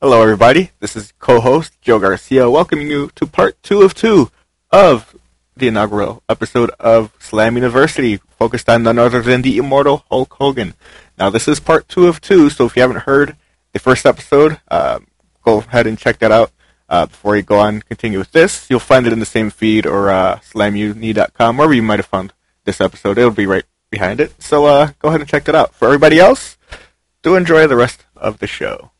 Hello, everybody. This is co-host Joe Garcia welcoming you to part two of two of the inaugural episode of Slam University, focused on none other than the immortal Hulk Hogan. Now, this is part two of two, so if you haven't heard the first episode, uh, go ahead and check that out. Uh, before you go on and continue with this, you'll find it in the same feed or uh, slamuni.com, wherever you might have found this episode. It'll be right behind it. So uh, go ahead and check that out. For everybody else, do enjoy the rest of the show.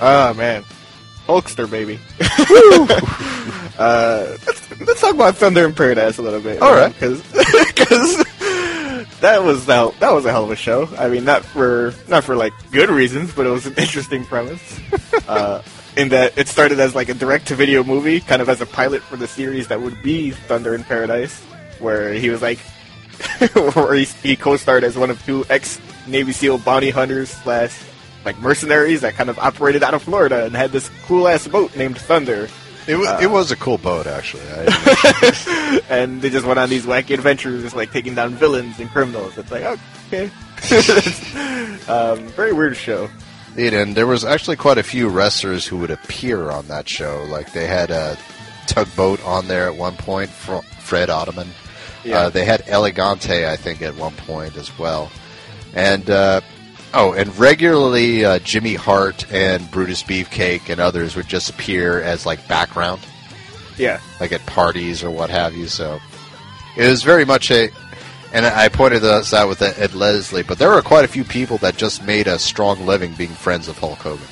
Oh man, Hulkster baby. uh, let's, let's talk about Thunder in Paradise a little bit. All right. because that was that, that was a hell of a show. I mean, not for not for like good reasons, but it was an interesting premise. uh, in that it started as like a direct-to-video movie, kind of as a pilot for the series that would be Thunder in Paradise, where he was like, where he, he co-starred as one of two ex-Navy SEAL bounty hunters slash like mercenaries that kind of operated out of Florida and had this cool ass boat named Thunder. It, wa it was a cool boat, actually. I, and they just went on these wacky adventures, just like taking down villains and criminals. It's like, okay. um, very weird show. Indeed, and there was actually quite a few wrestlers who would appear on that show. Like they had a tugboat on there at one point, Fr- Fred Ottman. Yeah. Uh, they had Elegante, I think, at one point as well. And uh, oh, and regularly uh, Jimmy Hart and Brutus Beefcake and others would just appear as like background, Yeah. like at parties or what have you. So it was very much a. And I pointed this out with Ed Leslie, but there were quite a few people that just made a strong living being friends of Hulk Hogan.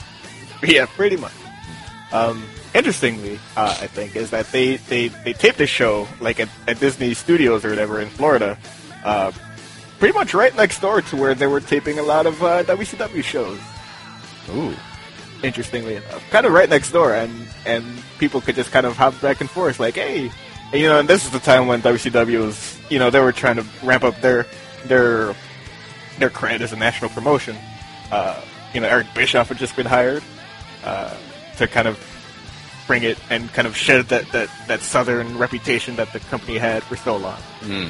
Yeah, pretty much. Um, interestingly, uh, I think, is that they, they, they taped the show like at, at Disney Studios or whatever in Florida, uh, pretty much right next door to where they were taping a lot of uh, WCW shows. Ooh. Interestingly enough, kind of right next door, and and people could just kind of hop back and forth, like, hey, and, you know, and this is the time when WCW was, you know, they were trying to ramp up their their their cred as a national promotion. Uh, you know, Eric Bischoff had just been hired uh, to kind of bring it and kind of shed that, that, that southern reputation that the company had for so long.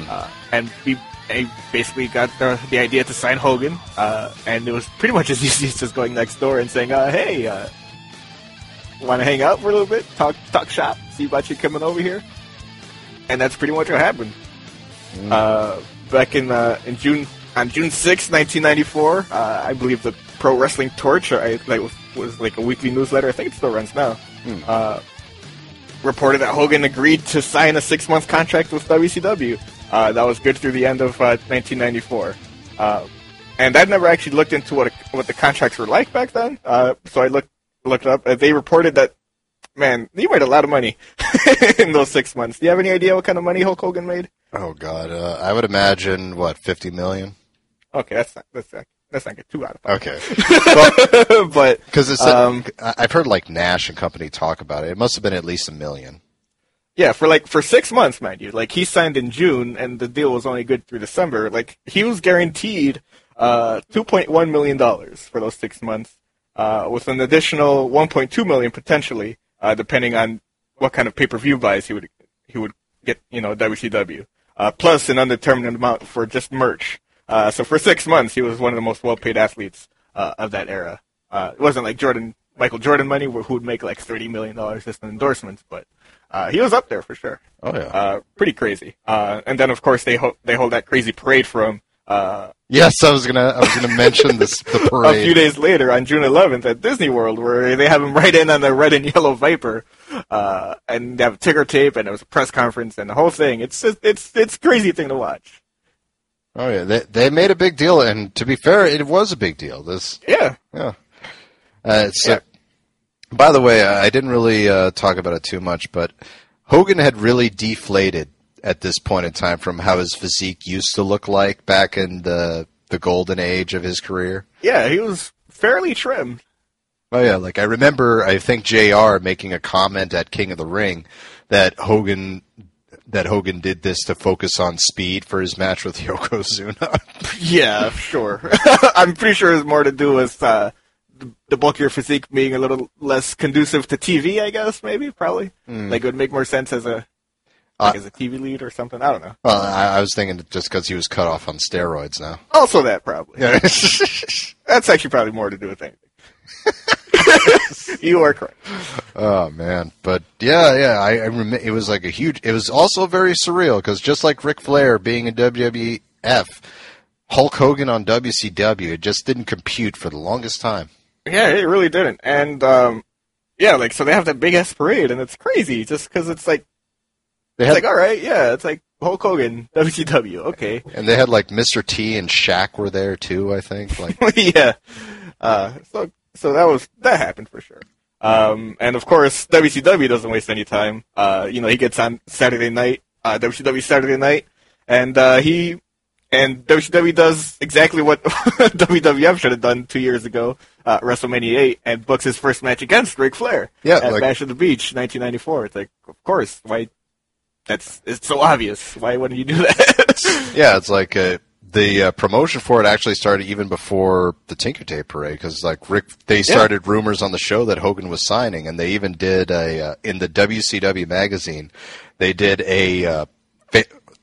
Uh, and we they basically got the, the idea to sign Hogan, uh, and it was pretty much as easy as just going next door and saying, uh, "Hey, uh, want to hang out for a little bit, talk talk shop, see about you coming over here," and that's pretty much what happened. Uh, back in uh, in June on June sixth, 1994, uh, I believe the Pro Wrestling Torch, or I, like, was, was like a weekly newsletter. I think it still runs now. Uh, reported that Hogan agreed to sign a six month contract with WCW. Uh, that was good through the end of uh, 1994. Uh, and I'd never actually looked into what a, what the contracts were like back then. Uh, so I looked looked up. Uh, they reported that man, he made a lot of money in those six months. Do you have any idea what kind of money Hulk Hogan made? Oh God, uh, I would imagine what fifty million. Okay, that's not that's not, that's not too out of pocket. Okay, but because it's Um, I've heard like Nash and company talk about it. It must have been at least a million. Yeah, for like for six months, mind you. Like he signed in June, and the deal was only good through December. Like he was guaranteed uh, two point one million dollars for those six months, uh, with an additional one point two million potentially, uh, depending on what kind of pay per view buys he would he would get. You know, WCW, uh, plus an undetermined amount for just merch. Uh, so for six months, he was one of the most well paid athletes uh, of that era. Uh, it wasn't like Jordan, Michael Jordan money, who would make like thirty million dollars just in endorsements, but Uh, he was up there for sure. Oh yeah. Uh, pretty crazy. Uh, and then of course they ho- they hold that crazy parade for him. Uh, yes, I was gonna I was gonna mention this the parade a few days later on June 11th at Disney World, where they have him right in on the red and yellow Viper, uh, and they have a ticker tape, and it was a press conference, and the whole thing. It's just, it's it's a crazy thing to watch. Oh yeah, they they made a big deal, and to be fair, it was a big deal. This Yeah, yeah. Uh, it's, Yeah. By the way, I didn't really uh, talk about it too much, but Hogan had really deflated at this point in time from how his physique used to look like back in the the golden age of his career. yeah, he was fairly trim. Oh yeah, like I remember, I think Jr. making a comment at King of the Ring that Hogan that Hogan did this to focus on speed for his match with Yokozuna. Yeah, sure. I'm pretty sure it's more to do with uh, the, bulkier physique being a little less conducive to TV. I guess maybe probably like it would make more sense as a like Uh, as a TV lead or something. I don't know. well, I, I was thinking just because he was cut off on steroids now. Also, that probably. Yeah. That's actually probably more to do with anything. you are correct. oh man, but yeah, yeah, I, I rem- it was like a huge. It was also very surreal because just like Ric Flair being in WWF, Hulk Hogan on WCW, it just didn't compute for the longest time. Yeah, it really didn't. And um, yeah, like so they have that big ass parade, and it's crazy just because it's like They it's had like all right, yeah, it's like Hulk Hogan, WCW, okay, and they had like Mr. T and Shaq were there too. I think like yeah. Uh, so so that was that happened for sure. Um, and of course WCW doesn't waste any time. Uh, you know he gets on Saturday night, uh, WCW Saturday night, and uh, he and WCW does exactly what WWF should have done two years ago, uh, WrestleMania 8, and books his first match against Ric Flair Yeah, at like- Bash of the Beach, 1994. It's like, of course, why? That's it's so obvious. Why wouldn't you do that? yeah, it's like uh, the uh, promotion for it actually started even before the Tinker Tape parade because like Rick, they started rumors on the show that Hogan was signing, and they even did a uh, in the WCW magazine, they did a uh,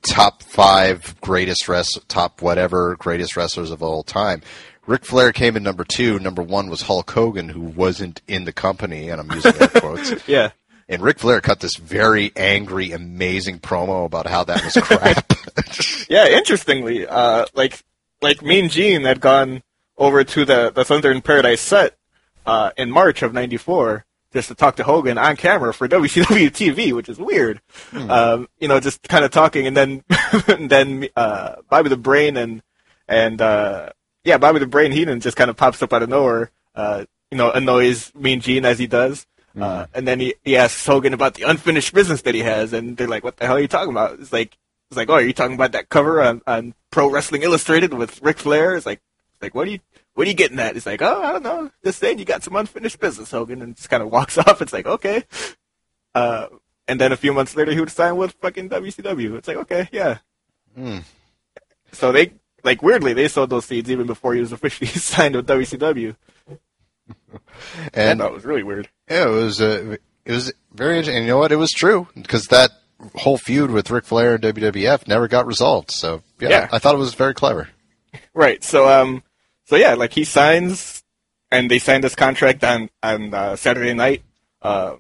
top five greatest rest top whatever greatest wrestlers of all time. Ric Flair came in number two. Number one was Hulk Hogan, who wasn't in the company, and I'm using air quotes. yeah. And Ric Flair cut this very angry, amazing promo about how that was crap. Yeah, interestingly, uh, like like Mean Gene had gone over to the the Thunder in Paradise set uh, in March of '94 just to talk to Hogan on camera for WCW TV, which is weird. Um, you know, just kind of talking, and then and then uh, Bobby the Brain and and uh, yeah, Bobby the Brain Heenan just kind of pops up out of nowhere. Uh, you know, annoys Mean Gene as he does. Uh, and then he, he asks Hogan about the unfinished business that he has, and they're like, "What the hell are you talking about?" It's like, it's like, "Oh, are you talking about that cover on, on Pro Wrestling Illustrated with Ric Flair?" It's like, it's like, what are you, what are you getting at? It's like, "Oh, I don't know, just saying you got some unfinished business, Hogan," and just kind of walks off. It's like, okay. Uh, and then a few months later, he would sign with fucking WCW. It's like, okay, yeah. So they, like, weirdly, they sowed those seeds even before he was officially signed with WCW. and that was really weird. Yeah, it was uh, it was very interesting. And you know what? It was true because that whole feud with Ric Flair and WWF never got resolved. So yeah, Yeah. I thought it was very clever. Right. So um so yeah, like he signs and they signed this contract on on uh, Saturday night, uh,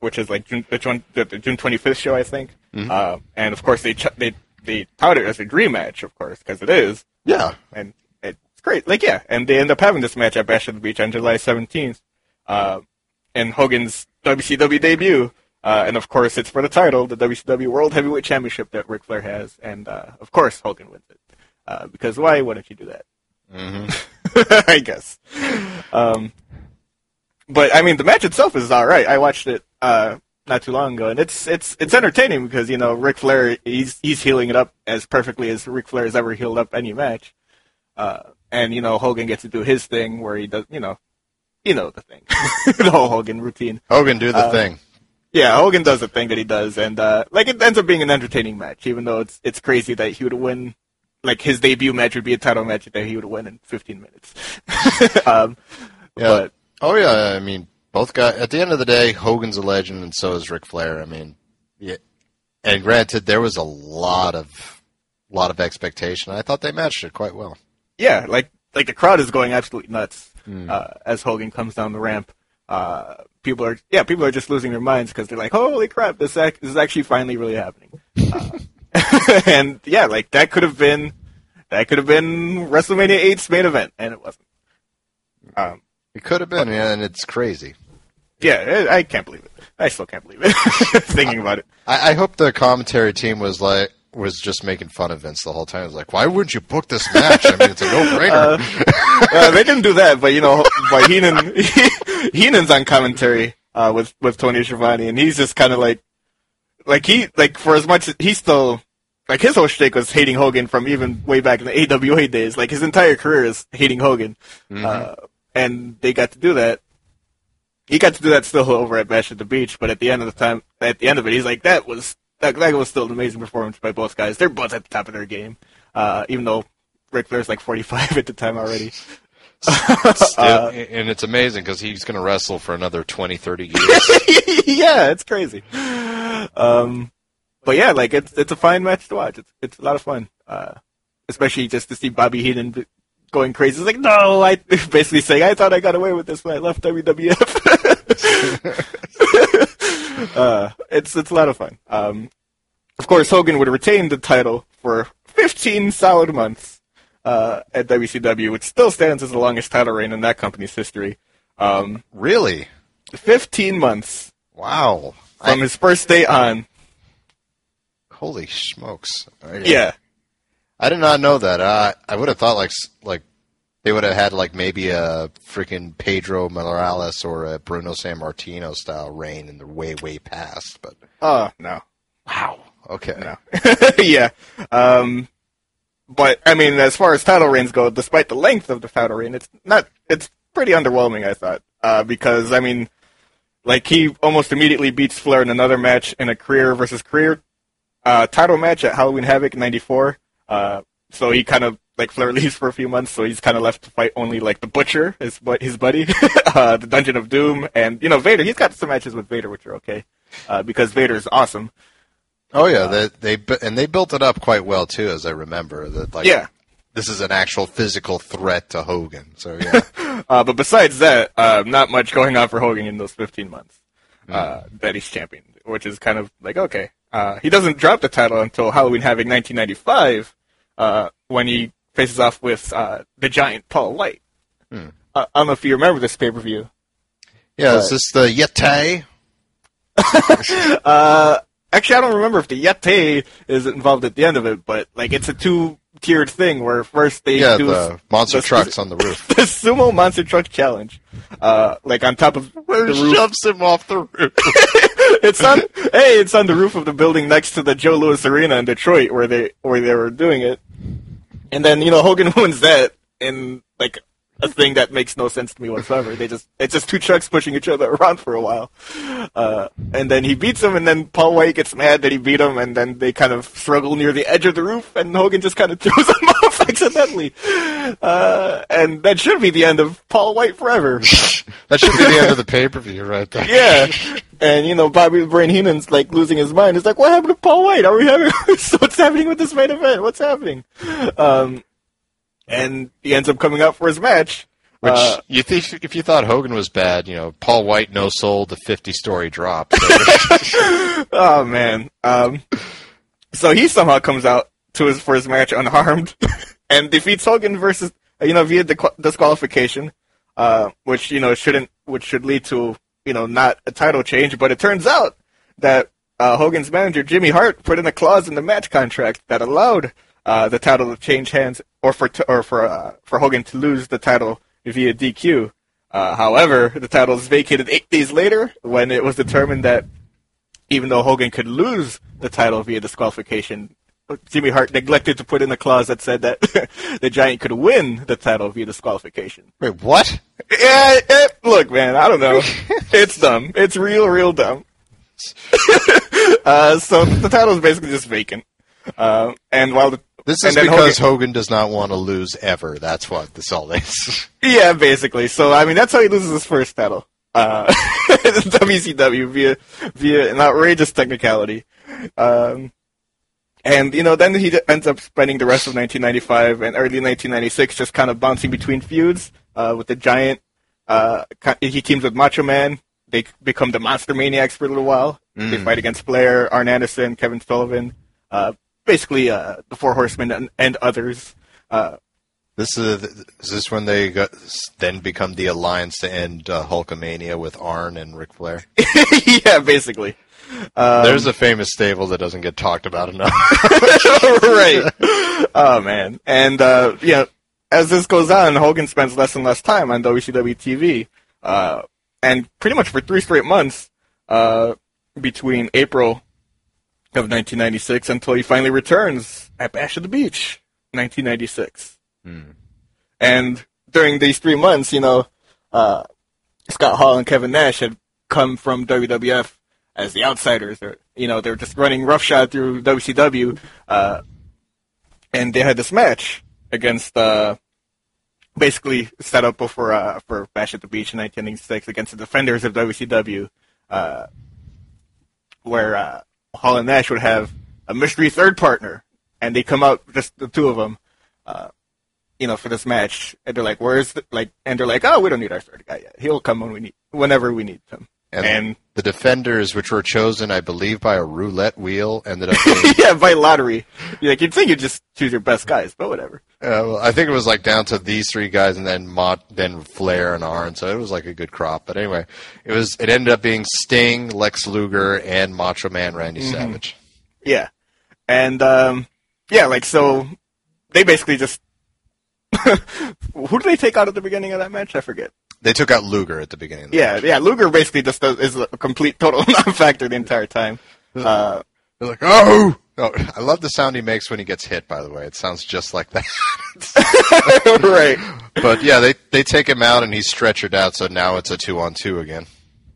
which is like June the, June- June 25th show, I think. Uh, and of course they ch- they they tout it as a dream match, of course, because it is, Yeah, and it's great. Like yeah, and they end up having this match at Bash of the Beach on July 17th, uh, in Hogan's WCW debut. Uh, and of course, it's for the title, the WCW World Heavyweight Championship that Ric Flair has, and uh, of course Hogan wins it. Uh, because why wouldn't you do that? I guess. Um, but I mean, the match itself is all right. I watched it uh, not too long ago, and it's it's it's entertaining because you know Ric Flair he's he's heeling it up as perfectly as Ric Flair has ever heeled up any match, uh, and you know Hogan gets to do his thing where he does you know you know the thing the whole Hogan routine. Hogan do the thing. Yeah, Hogan does the thing that he does, and uh, like it ends up being an entertaining match, even though it's it's crazy that he would win. Like his debut match would be a title match that he would win in 15 minutes. um, Yeah. But oh yeah, I mean both guys. At the end of the day, Hogan's a legend, and so is Ric Flair. I mean, yeah. And granted, there was a lot of lot of expectation. I thought they matched it quite well. yeah, like like the crowd is going absolutely nuts uh, as Hogan comes down the ramp. uh, people are yeah, people are just losing their minds because they're like, holy crap, this ac- this is actually finally really happening. Uh, and yeah, like that could have been that could have been WrestleMania 8's main event, and it wasn't. Um, It could have been, yeah, and it's crazy. yeah, I can't believe it. I still can't believe it. Thinking about it. I, I hope the commentary team was like was just making fun of Vince the whole time. It was like, why wouldn't you book this match? I mean, it's a no-brainer. uh, they didn't do that, but you know, but Heenan, Heenan's on commentary uh, with with Tony Schiavone, and he's just kind of like, like he like for as much as he's still like his whole shtick was hating Hogan from even way back in the AWA days. Like his entire career is hating Hogan, uh, and they got to do that. He got to do that still over at Bash at the Beach, but at the end of the time, at the end of it, he's like, "That was that, that was still an amazing performance by both guys. They're both at the top of their game, uh, even though Ric Flair's like 45 at the time already." Still, and it's amazing because he's going to wrestle for another 20, 30 years. yeah, it's crazy. Um, but yeah, like it's it's a fine match to watch. It's it's a lot of fun, uh, especially just to see Bobby Heenan going crazy. It's like, no, I basically saying I thought I got away with this when I left WWF. uh, it's it's a lot of fun. Um, of course, Hogan would retain the title for 15 solid months uh, at WCW, which still stands as the longest title reign in that company's history. Um, really? 15 months Wow. from I- his first day on. Holy smokes. I- Yeah. I did not know that. Uh, I would have thought like like they would have had like maybe a freaking Pedro Morales or a Bruno Sammartino style reign in the way way past. But Oh, no. wow, okay, No. yeah. Um, but, I mean, as far as title reigns go, despite the length of the title reign, it's not, it's pretty underwhelming, I thought. Uh, because, I mean, like, he almost immediately beats Flair in another match in a career versus career, uh, title match at Halloween Havoc 94. Uh, so he kind of, like, Flair leaves for a few months, so he's kind of left to fight only, like, the Butcher, his, bu- his buddy, uh, the Dungeon of Doom, and, you know, Vader. He's got some matches with Vader, which are okay, uh, because Vader's awesome. Oh yeah, they they and they built it up quite well too, as I remember. That like Yeah. this is an actual physical threat to Hogan. So yeah, Uh, but besides that, uh, not much going on for Hogan in those 15 months uh, that he's champion, which is kind of like, okay. Uh, he doesn't drop the title until Halloween Havoc 1995 uh, when he faces off with uh, the giant Paul White. Uh, I don't know if you remember this pay per view. yeah. Is this the Yeti? Actually, I don't remember if the Yeti is involved at the end of it, but like it's a two tiered thing where first they Yeah, do the monster the- trucks on the roof. the sumo monster truck challenge, uh, like on top of the roof. Jumps him off the roof. it's on hey, it's on the roof of the building next to the Joe Louis Arena in Detroit where they where they were doing it. And then, you know, Hogan wins that in like a thing that makes no sense to me whatsoever. They just it's just two trucks pushing each other around for a while. Uh and then he beats him and then Paul White gets mad that he beat him and then they kind of struggle near the edge of the roof and Hogan just kind of throws him off accidentally. Uh and that should be the end of Paul White forever. That should be the end of the pay per view right there. Yeah. And you know, Bobby Brain Heenan's like losing his mind. He's like, "What happened to Paul White? Are we having? so what's happening with this main event? What's happening?" Um, and he ends up coming out for his match. Which Uh, you think if you thought Hogan was bad, you know, Paul White no sold the fifty story drop. So oh man. Um, so he somehow comes out to his for his match unharmed and defeats Hogan versus you know via disqu- disqualification, uh, which you know shouldn't which should lead to you know not a title change. But it turns out that uh, Hogan's manager Jimmy Hart put in a clause in the match contract that allowed uh, the title to change hands or for t- or for uh, for Hogan to lose the title via DQ. Uh, however, the title is vacated eight days later when it was determined that even though Hogan could lose the title via disqualification, Jimmy Hart neglected to put in a clause that said that the Giant could win the title via disqualification. wait, what? Yeah, eh, look, man, I don't know. it's dumb. It's real, real dumb. uh, so the title is basically just vacant. Uh, and while the This is because Hogan- Hogan does not want to lose ever. That's what this all is. Yeah, basically. So I mean, that's how he loses his first title. Uh, WCW via via an outrageous technicality. Um, and you know, then he ends up spending the rest of 1995 and early 1996 just kind of bouncing between feuds uh, with the Giant Uh, he teams with Macho Man. They become the Monster Maniacs for a little while. They fight against Flair, Arn Anderson, Kevin Sullivan, uh, basically uh, the Four Horsemen and, and others. Uh, This is is this when they got, then become the alliance to end uh, Hulkamania with Arn and Ric Flair? yeah, basically. There's a famous stable that doesn't get talked about enough. right. Oh man. And uh yeah, as this goes on, Hogan spends less and less time on WCW TV. Uh and pretty much for three straight months, uh between April of 1996 until he finally returns at Bash at the Beach, 1996. And during these three months, you know, uh, Scott Hall and Kevin Nash had come from WWF as the outsiders. Or, you know, they were just running roughshod through WCW, uh, and they had this match against, uh, basically set up for uh, for Bash at the Beach in 1996 against the defenders of WCW, uh, where uh, Hall and Nash would have a mystery third partner, and they come out just the two of them, uh, you know, for this match, and they're like, "Where's the like?" And they're like, "Oh, we don't need our third guy yet. He'll come when we need, whenever we need him." And, And the defenders, which were chosen, I believe, by a roulette wheel, ended up. Being, yeah, by lottery. You're like you'd think you'd just choose your best guys, but whatever. uh, well, I think it was like down to these three guys, and then Mott, then Flair and Arn. So it was like a good crop. But anyway, it was. It ended up being Sting, Lex Luger, and Macho Man Randy Savage. Yeah, and um, yeah, like so, they basically just. Who do they take out at the beginning of that match? I forget. They took out Luger at the beginning. The Yeah, yeah. Luger basically just does, is a complete total non-factor the entire time. Uh, They're like, oh! oh! I love the sound he makes when he gets hit. By the way, it sounds just like that. right. but yeah, they they take him out and he's stretchered out. So now it's a two on two again.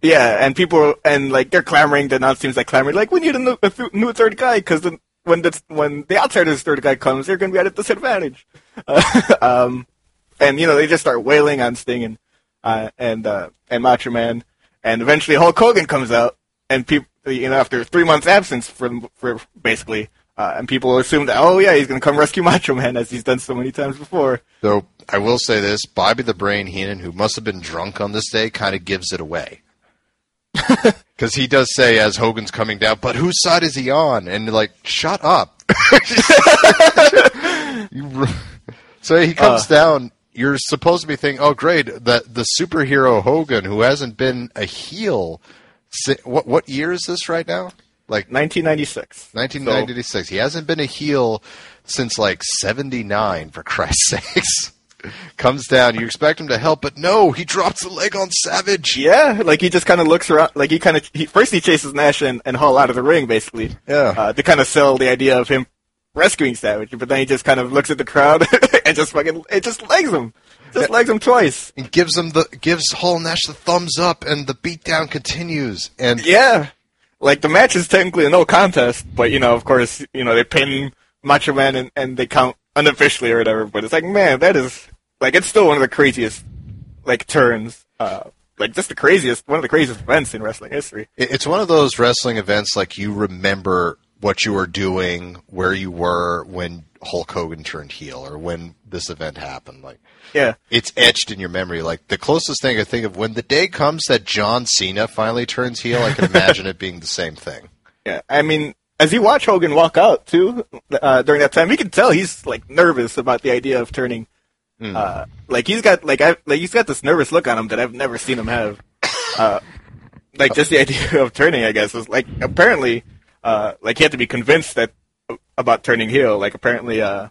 Yeah, and people and like they're clamoring. The announce team's like clamoring, like we need a new, a th- new third guy because when the when the outsider's third guy comes, they're going to be at a disadvantage. Uh, um, and you know they just start wailing on Sting and uh, and uh, and Macho Man, and eventually Hulk Hogan comes out, and people you know after three months absence from for basically. Uh, and people assume that, oh yeah, he's going to come rescue Macho Man as he's done so many times before. Though I will say this, Bobby the Brain Heenan, who must have been drunk on this day, kind of gives it away. Because he does say as Hogan's coming down, but whose side is he on? And like, shut up. So he comes down. You're supposed to be thinking, oh great, that the superhero Hogan, who hasn't been a heel. What what year is this right now? Like 1996. 1996. He hasn't been a heel since like 79, for Christ's sakes. Comes down, you expect him to help, but no, he drops a leg on Savage. Yeah, like he just kind of looks around. Like he kind of he, first he chases Nash and, and Hall out of the ring, basically. Yeah. Uh, to kind of sell the idea of him rescuing Savage, but then he just kind of looks at the crowd and just fucking it just legs him, just legs him twice. And gives him the gives Hall Nash the thumbs up, and the beatdown continues. And Yeah, like the match is technically a no contest, but you know, of course, you know they pin Macho Man and, and they count unofficially or whatever. But it's like, man, that is like it's still one of the craziest like turns. Uh, like just the craziest, one of the craziest events in wrestling history. it's one of those wrestling events like you remember what you were doing, where you were when Hulk Hogan turned heel, or when this event happened. Like Yeah. it's etched in your memory. Like the closest thing I think of when the day comes that John Cena finally turns heel, I can imagine it being the same thing. Yeah, I mean, as you watch Hogan walk out too uh, during that time, you can tell he's like nervous about the idea of turning. Uh, like he's got like I like he's got this nervous look on him that I've never seen him have. Uh, like just the idea of turning, I guess, is like apparently, uh, like he had to be convinced that about turning heel. Like apparently, uh,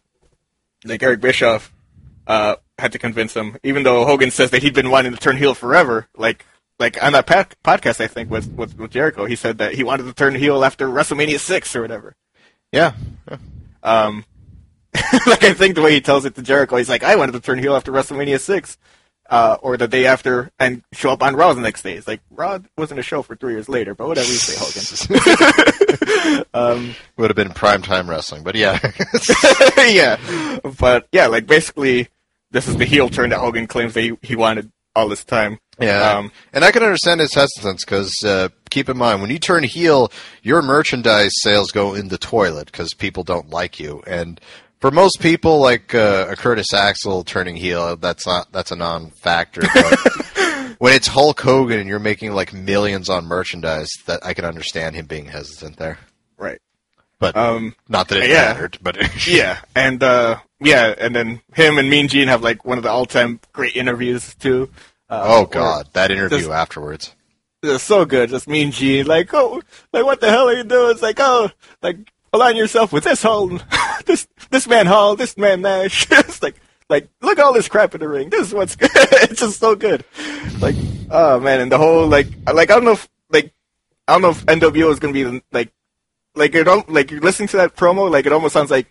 like Eric Bischoff uh, had to convince him, even though Hogan says that he'd been wanting to turn heel forever. Like, like on that pa- podcast, I think with, with with Jericho, he said that he wanted to turn heel after WrestleMania six or whatever. Yeah. Um, like I think the way he tells it to Jericho, he's like, I wanted to turn heel after WrestleMania six, uh, or the day after, and show up on Raw the next day. It's like Raw wasn't a show for three years later, but whatever you say, Hogan. Would have been primetime wrestling, but yeah. yeah, but yeah, like basically, this is the heel turn that Hogan claims that he, he wanted all this time. Yeah, Um, and I can understand his hesitance because uh, keep in mind when you turn heel, your merchandise sales go in the toilet because people don't like you. And for most people, like uh, a Curtis Axel turning heel, that's not that's a non-factor. But when it's Hulk Hogan and you're making like millions on merchandise, that I can understand him being hesitant there. Right. But Um, not that it yeah. mattered. But yeah, and uh, yeah, and then him and Mean Gene have like one of the all-time great interviews too. Uh, oh god, that interview Just- afterwards. It's so good. Just Mean Gene, like, oh, like what the hell are you doing? It's like, oh, like align yourself with this Hall, this this man Hall, this man Nash. it's like, like look at all this crap in the ring. This is what's good. it's just so good. Like, oh man, and the whole like, like I don't know, if, like I don't know if NWO is gonna be like, like it don't like you're listening to that promo, like it almost sounds like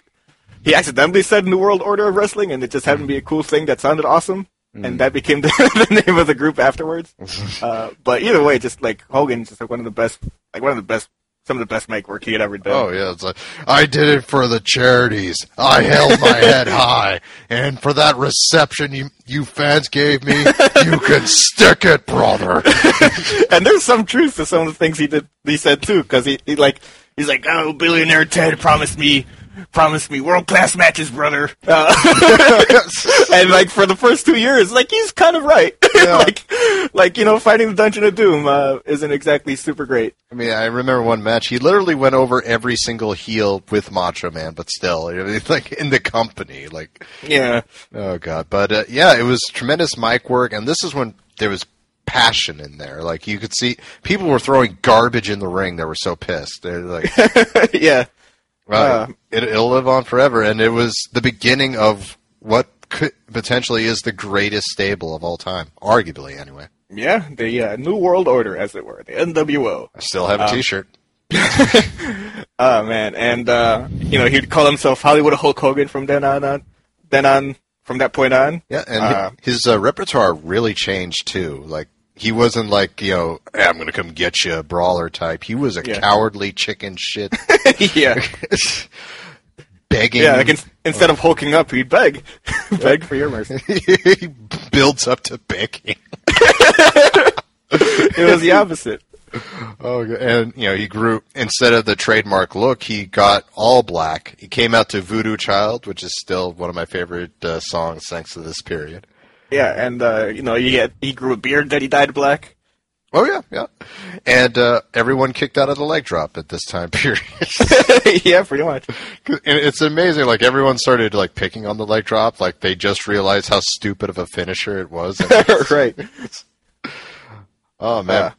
he accidentally said New World Order of Wrestling, and it just happened to be a cool thing that sounded awesome, and that became the, the name of the group afterwards. uh, but either way, just like Hogan's just like one of the best, like one of the best, some of the best mic work he had ever done. Oh yeah, it's like I did it for the charities. I held my head high, and for that reception you you fans gave me, you can stick it, brother. and there's some truth to some of the things he did. He said too, because he, he like he's like, oh, billionaire Ted promised me. Promised me world class matches, brother. Uh, and like for the first two years, like he's kind of right. like, like you know, fighting the Dungeon of Doom uh, isn't exactly super great. I mean, I remember one match. He literally went over every single heel with Macho Man, but still, I mean, like in the company, like Yeah, oh god. But uh, yeah, it was tremendous mic work, and this is when there was passion in there. Like you could see people were throwing garbage in the ring. They were so pissed. They're like, yeah. Well, Uh. it, it'll live on forever, and it was the beginning of what could potentially is the greatest stable of all time, arguably anyway. Yeah, the uh, New World Order, as it were, the NWO. I still have a Um, shirt Oh man, and uh, you know he'd call himself Hollywood Hulk Hogan from then on. on then on, from that point on. Yeah, and uh, his uh, repertoire really changed too. Like he wasn't like you know, hey, I'm gonna come get you, brawler type. He was a Yeah. cowardly chicken shit, yeah, begging. yeah. Like in, instead of hulking up, he'd beg, beg for your mercy. he builds up to begging. It was the opposite. Oh, and you know, he grew instead of the trademark look, he got all black. He came out to Voodoo Child, which is still one of my favorite uh, songs thanks to this period. Yeah, and uh, you know he had he grew a beard that he dyed black. Oh yeah, yeah. And uh, everyone kicked out of the leg drop at this time period. yeah, pretty much. And it's amazing. Like everyone started like picking on the leg drop. Like they just realized how stupid of a finisher it was. Right. oh man. Yeah.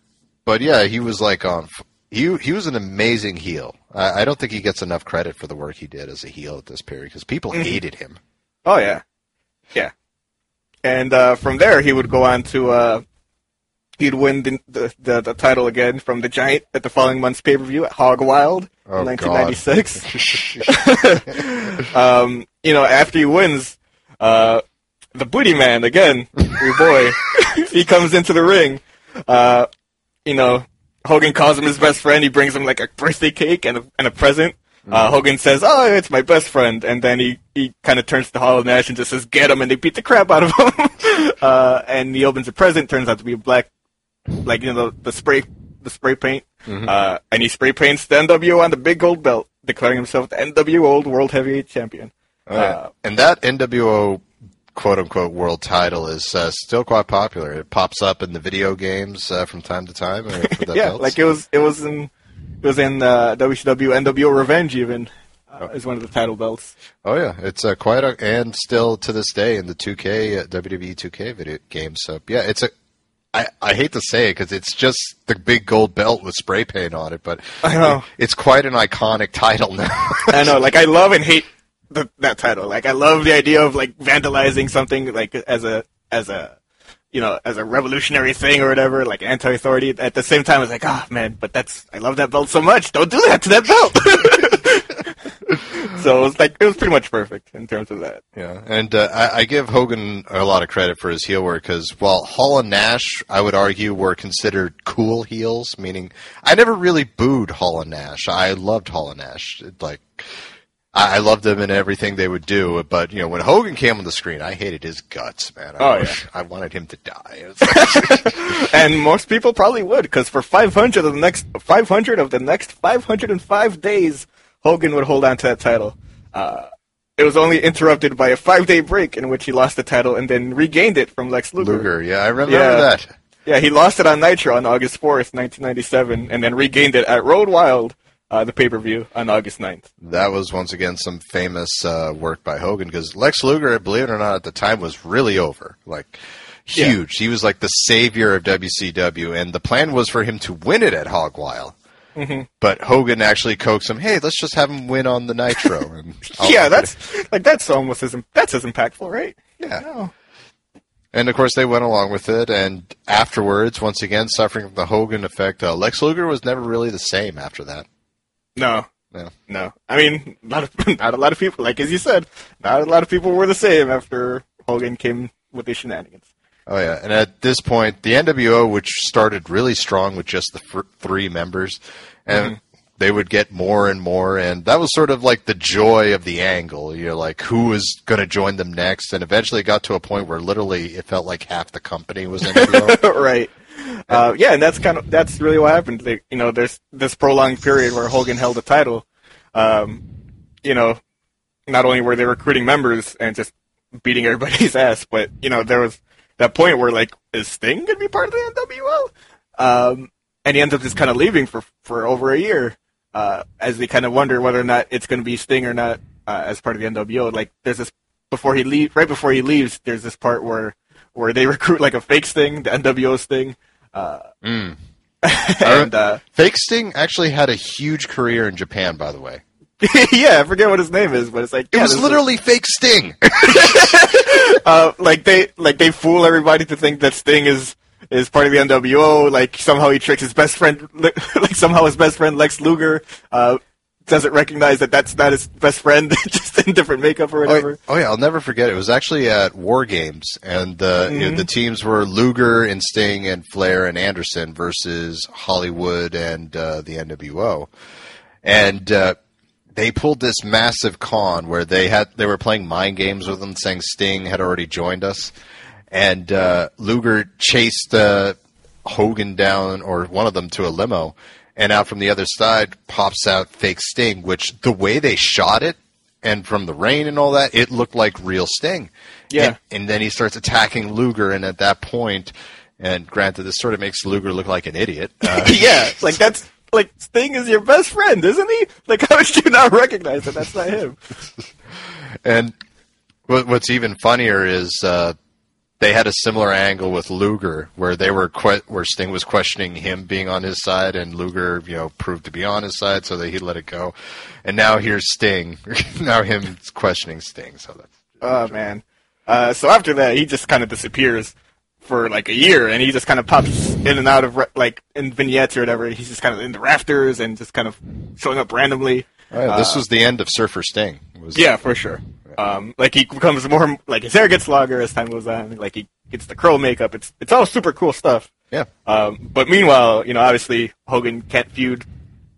But yeah, he was like on. f- He he was an amazing heel. I, I don't think he gets enough credit for the work he did as a heel at this period because people hated him. Oh yeah, yeah. And uh, from there, he would go on to uh, he'd win the, the the the title again from the Giant at the following month's pay per view at Hog Wild Oh, in 1996. um, you know, after he wins, uh, the Booty Man again, your boy, he comes into the ring. Uh, you know, Hogan calls him his best friend. He brings him like a birthday cake and a, and a present. Uh, Hogan says, "Oh, it's my best friend," and then he, he kind of turns to Hollow Nash and just says, "Get him!" and they beat the crap out of him. uh, and he opens a present. Turns out to be a black, like you know the, the spray the spray paint. Uh, and he spray paints the NWO on the big gold belt, declaring himself the NWO Old World Heavyweight Champion. Uh, and that NWO quote unquote world title is uh, still quite popular. It pops up in the video games uh, from time to time. Uh, yeah, belt. like it was it was in it was in uh, WCW NWO Revenge even uh, as one of the title belts. Oh yeah, it's uh, quite a, and still to this day in the 2K uh, WWE 2K video game. So yeah, it's a. I, I hate to say it because it's just the big gold belt with spray paint on it, but I know. it's quite an iconic title now. I know, like I love and hate the, that title. Like I love the idea of like vandalizing something like as a as a you know as a revolutionary thing or whatever, like anti-authority. At the same time, it's like, ah, man, but that's I love that belt so much. Don't do that to that belt. so it was like it was pretty much perfect in terms of that. Yeah, and uh, I, I give Hogan a lot of credit for his heel work because while Hall and Nash, I would argue, were considered cool heels, meaning I never really booed Hall and Nash. I loved Hall and Nash. It, like, I, I loved them and everything they would do. But you know, when Hogan came on the screen, I hated his guts, man. I, Oh, yeah. I wanted him to die. It was like- and most people probably would, because for 500 of the next 500 of the next 505 days, Hogan would hold on to that title. Uh, it was only interrupted by a five-day break in which he lost the title and then regained it from Lex Luger. Luger, yeah, I remember Yeah. that. Yeah, he lost it on Nitro on August 4th, 1997, and then regained it at Road Wild, uh, the pay-per-view, on August 9th. That was once again some famous uh, work by Hogan because Lex Luger, believe it or not, at the time was really over, like Yeah. huge. He was like the savior of WCW, and the plan was for him to win it at Hog Wild. Mm-hmm. But Hogan actually coaxed him. Hey, let's just have him win on the Nitro. And yeah, that's like that's almost as that's as impactful, right? yeah. No. And of course, they went along with it. And afterwards, once again, suffering from the Hogan effect, uh, Lex Luger was never really the same after that. No. No. No. I mean, not a, not a lot of people, like as you said, not a lot of people were the same after Hogan came with his shenanigans. Oh yeah, and at this point, the NWO, which started really strong with just the fr- three members, and mm-hmm. they would get more and more, and that was sort of like the joy of the angle. You know, like who was going to join them next, and eventually it got to a point where literally it felt like half the company was NWO. right. Uh, yeah, and that's kind of that's really what happened. Like, you know, there's this prolonged period where Hogan held the title. Um, you know, not only were they recruiting members and just beating everybody's ass, but you know, there was that point where like, is Sting gonna be part of the NWO? Um, and he ends up just kind of leaving for for over a year, uh, as they kind of wonder whether or not it's gonna be Sting or not uh, as part of the NWO. Like, there's this before he leave, right before he leaves, there's this part where where they recruit like a fake Sting, the NWO Sting. Uh, and uh, Fake Sting actually had a huge career in Japan, by the way. yeah, I forget what his name is, but it's like It yeah, was this is- literally Fake Sting. uh, like they like they fool everybody to think that Sting is is part of the NWO. Like somehow he tricks his best friend, like somehow his best friend Lex Luger uh, doesn't recognize that that's not his best friend, just in different makeup or Oh, whatever. oh yeah, I'll never forget. It was actually at War Games, and uh, Mm-hmm. know, the teams were Luger and Sting and Flair and Anderson versus Hollywood and uh, the NWO, and uh, they pulled this massive con where they had they were playing mind games with them, saying Sting had already joined us, and uh, Luger chased uh, Hogan down or one of them to a limo. And out from the other side pops out fake Sting, which the way they shot it and from the rain and all that, it looked like real Sting. Yeah. And, and then he starts attacking Luger, and at that point, and granted, this sort of makes Luger look like an idiot. Uh, yeah, like that's like Sting is your best friend, isn't he? Like how would you not recognize that that's not him? and what, what's even funnier is uh, they had a similar angle with Luger, where they were que- where Sting was questioning him being on his side, and Luger, you know, proved to be on his side, so that he let it go. And now here's Sting, now him questioning Sting. So that's Oh man. Uh, so after that, he just kind of disappears for like a year, and he just kind of pops in and out of like in vignettes or whatever. He's just kind of in the rafters and just kind of showing up randomly. Oh, yeah, this was the end of Surfer Sting. Was, Yeah, for sure. Um, like he becomes more like his hair gets longer as time goes on. Like he gets the curl makeup. It's it's all super cool stuff. yeah. Um, but meanwhile, you know, obviously Hogan can't feud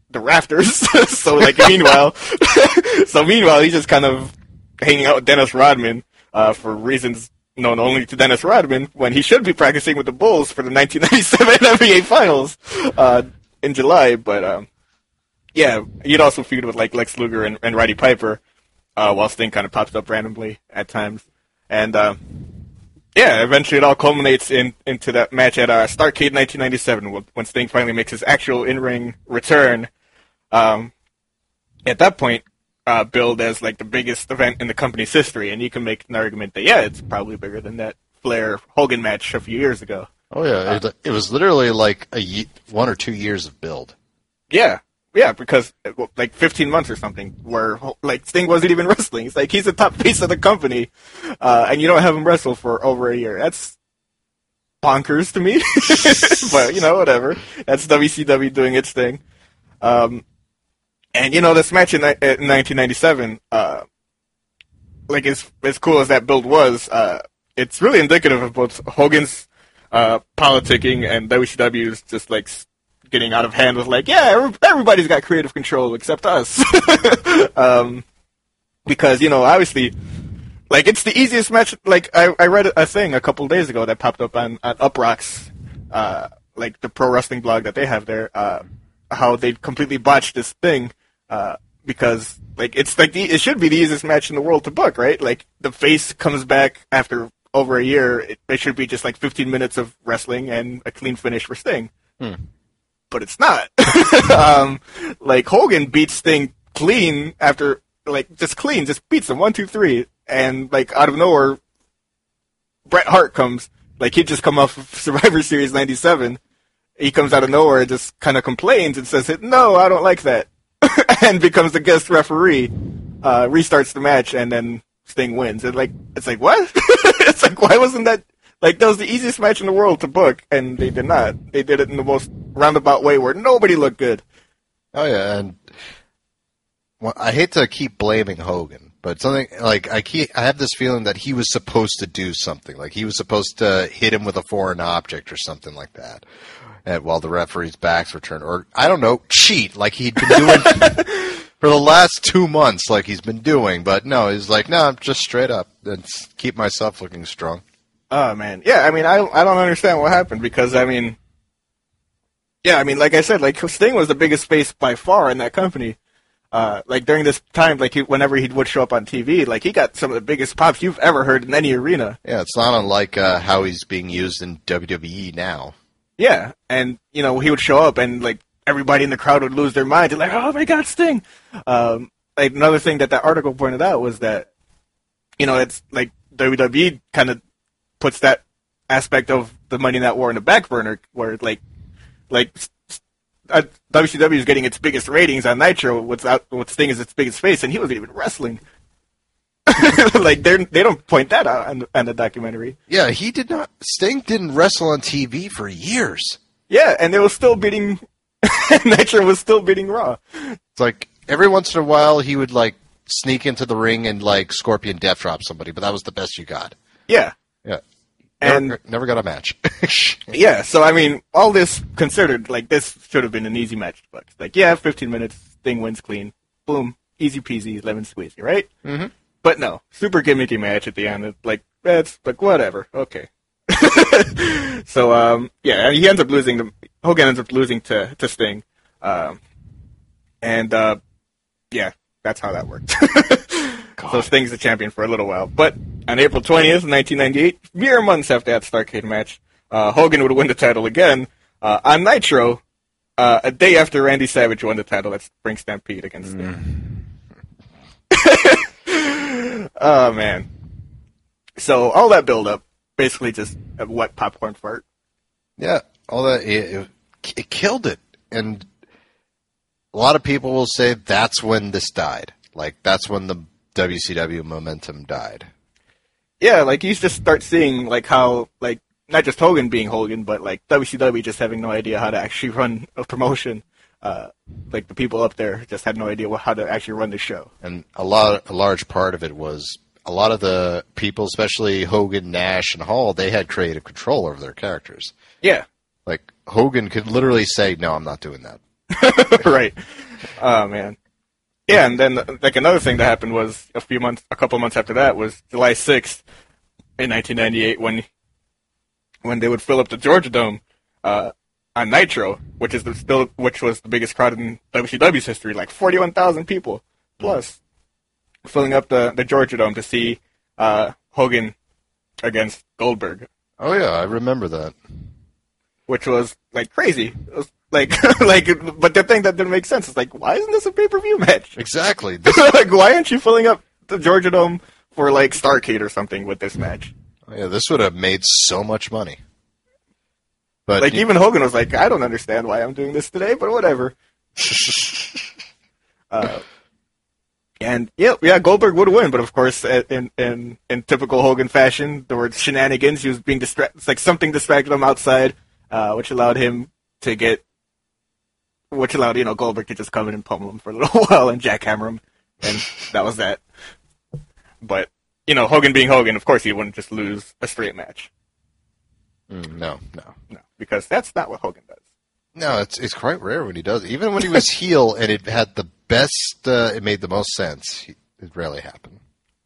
the rafters. so like meanwhile, so meanwhile he's just kind of hanging out with Dennis Rodman uh, for reasons known only to Dennis Rodman when he should be practicing with the Bulls for the 1997 NBA Finals uh, in July. But um, yeah, he'd also feud with like Lex Luger and, and Roddy Piper, uh, while Sting kind of pops up randomly at times. And uh, yeah, eventually it all culminates in into that match at uh, Starcade 1997 when Sting finally makes his actual in-ring return. Um, at that point, uh, billed as like the biggest event in the company's history, and you can make an argument that yeah, it's probably bigger than that Flair Hogan match a few years ago. Oh yeah. It, it was literally like a ye- one or two years of build. Yeah, yeah, because uh, like 15 months or something, where like Sting wasn't even wrestling. It's like he's the top face of the company, uh, and you don't have him wrestle for over a year. That's bonkers to me. but you know, whatever. That's WCW doing its thing. Um, and you know, this match in, in 1997, uh, like as as cool as that build was, uh, it's really indicative of both Hogan's uh, politicking and WCW's just like getting out of hand with like, yeah, everybody's got creative control except us. um, because you know, obviously, like it's the easiest match. Like I, I read a thing a couple days ago that popped up on, on Uproxx, uh, like the pro wrestling blog that they have there, uh, how they completely botched this thing, uh, because like it's like the, it should be the easiest match in the world to book, right? Like the face comes back after over a year, it, it should be just like 15 minutes of wrestling and a clean finish for Sting. But it's not. um, like Hogan beats Sting clean after, like, just clean, just beats him one, two, three, and like out of nowhere, Bret Hart comes. Like he'd just come off of Survivor Series '97. He comes out of nowhere and just kind of complains and says, "No, I don't like that," and becomes the guest referee. Uh, restarts the match and then Sting wins. And like, it's like what? it's like why wasn't that like that was the easiest match in the world to book, and they did not. They did it in the most roundabout way where nobody looked good. Oh yeah, and well, I hate to keep blaming Hogan, but something like I keep I have this feeling that he was supposed to do something, like he was supposed to hit him with a foreign object or something like that, and while the referee's backs were turned, or I don't know, cheat like he'd been doing for the last two months, like he's been doing. But no, he's like, no, I'm just straight up and keep myself looking strong. Oh man, yeah. I mean, I I don't understand what happened because I mean, yeah, I mean, like I said, like Sting was the biggest face by far in that company. Uh, like during this time, like he, whenever he would show up on TV, like he got some of the biggest pops you've ever heard in any arena. Yeah, it's not unlike uh, how he's being used in WWE now. Yeah, and you know he would show up and like everybody in the crowd would lose their mind. They're like, "Oh my God, Sting!" Um, like another thing that that article pointed out was that you know it's like WWE kind of puts that aspect of the Monday Night War in the back burner, where like like s- uh, WCW is getting its biggest ratings on Nitro without with Sting is its biggest face, and he wasn't even wrestling. like they they don't point that out on the, on the documentary. Yeah, he did not. Sting didn't wrestle on TV for years. Yeah, and they were still beating. Nitro was still beating Raw. It's like every once in a while he would like sneak into the ring and like Scorpion death drop somebody, but that was the best you got. Yeah, and never, never got a match. yeah. So I mean, all this considered, like this should have been an easy match. But like, yeah, 15 minutes, Sting wins clean, boom, easy peasy, lemon squeezy, right? Mm-hmm. But no, super gimmicky match at the end. It, like that's like whatever. Okay. so um, yeah, and he ends up losing. To, Hogan ends up losing to to Sting, um, and uh, yeah, that's how that worked. so Sting's the champion for a little while, but on April twentieth, nineteen ninety eight, mere months after that Starcade match, uh, Hogan would win the title again uh, on Nitro. Uh, a day after Randy Savage won the title at Spring Stampede against Sting. oh man! So all that build up, basically just a wet popcorn fart. yeah, all that it, it, it killed it, and a lot of people will say that's when this died. Like that's when the WCW momentum died. Yeah, like you just start seeing like how like not just Hogan being Hogan, but like WCW just having no idea how to actually run a promotion. Uh, like the people up there just had no idea what, how to actually run the show. and a lot a large part of it was a lot of the people especially Hogan Nash and Hall they had creative control over their characters Yeah, like Hogan could literally say no I'm not doing that right. Oh man. Yeah, and then like another thing that happened was a few months, a couple months after that was July sixth in 1998 when when they would fill up the Georgia Dome uh, on Nitro, which is the, still which was the biggest crowd in WCW's history, like 41,000 people plus, filling up the the Georgia Dome to see uh, Hogan against Goldberg, oh yeah I remember that which was like crazy. It was like like, but the thing that didn't make sense is like, why isn't this a pay per view match? exactly this, like, why aren't you filling up the Georgia Dome for like Starcade or something with this match? Oh, yeah this would have made so much money but Like even Hogan was like, I don't understand why I'm doing this today, but whatever. uh, and yeah, yeah, Goldberg would win, but of course, uh, in in in typical Hogan fashion, there were shenanigans. He was being distracted. It's like something distracted him outside, uh, which allowed him to get, which allowed you know Goldberg to just come in and pummel him for a little while and jackhammer him, and that was that. But you know, Hogan being Hogan, of course, he wouldn't just lose a straight match. Mm, no no No, because that's not what Hogan does. no it's it's quite rare when he does it. even when he was heel and it had the best uh, it made the most sense it rarely happened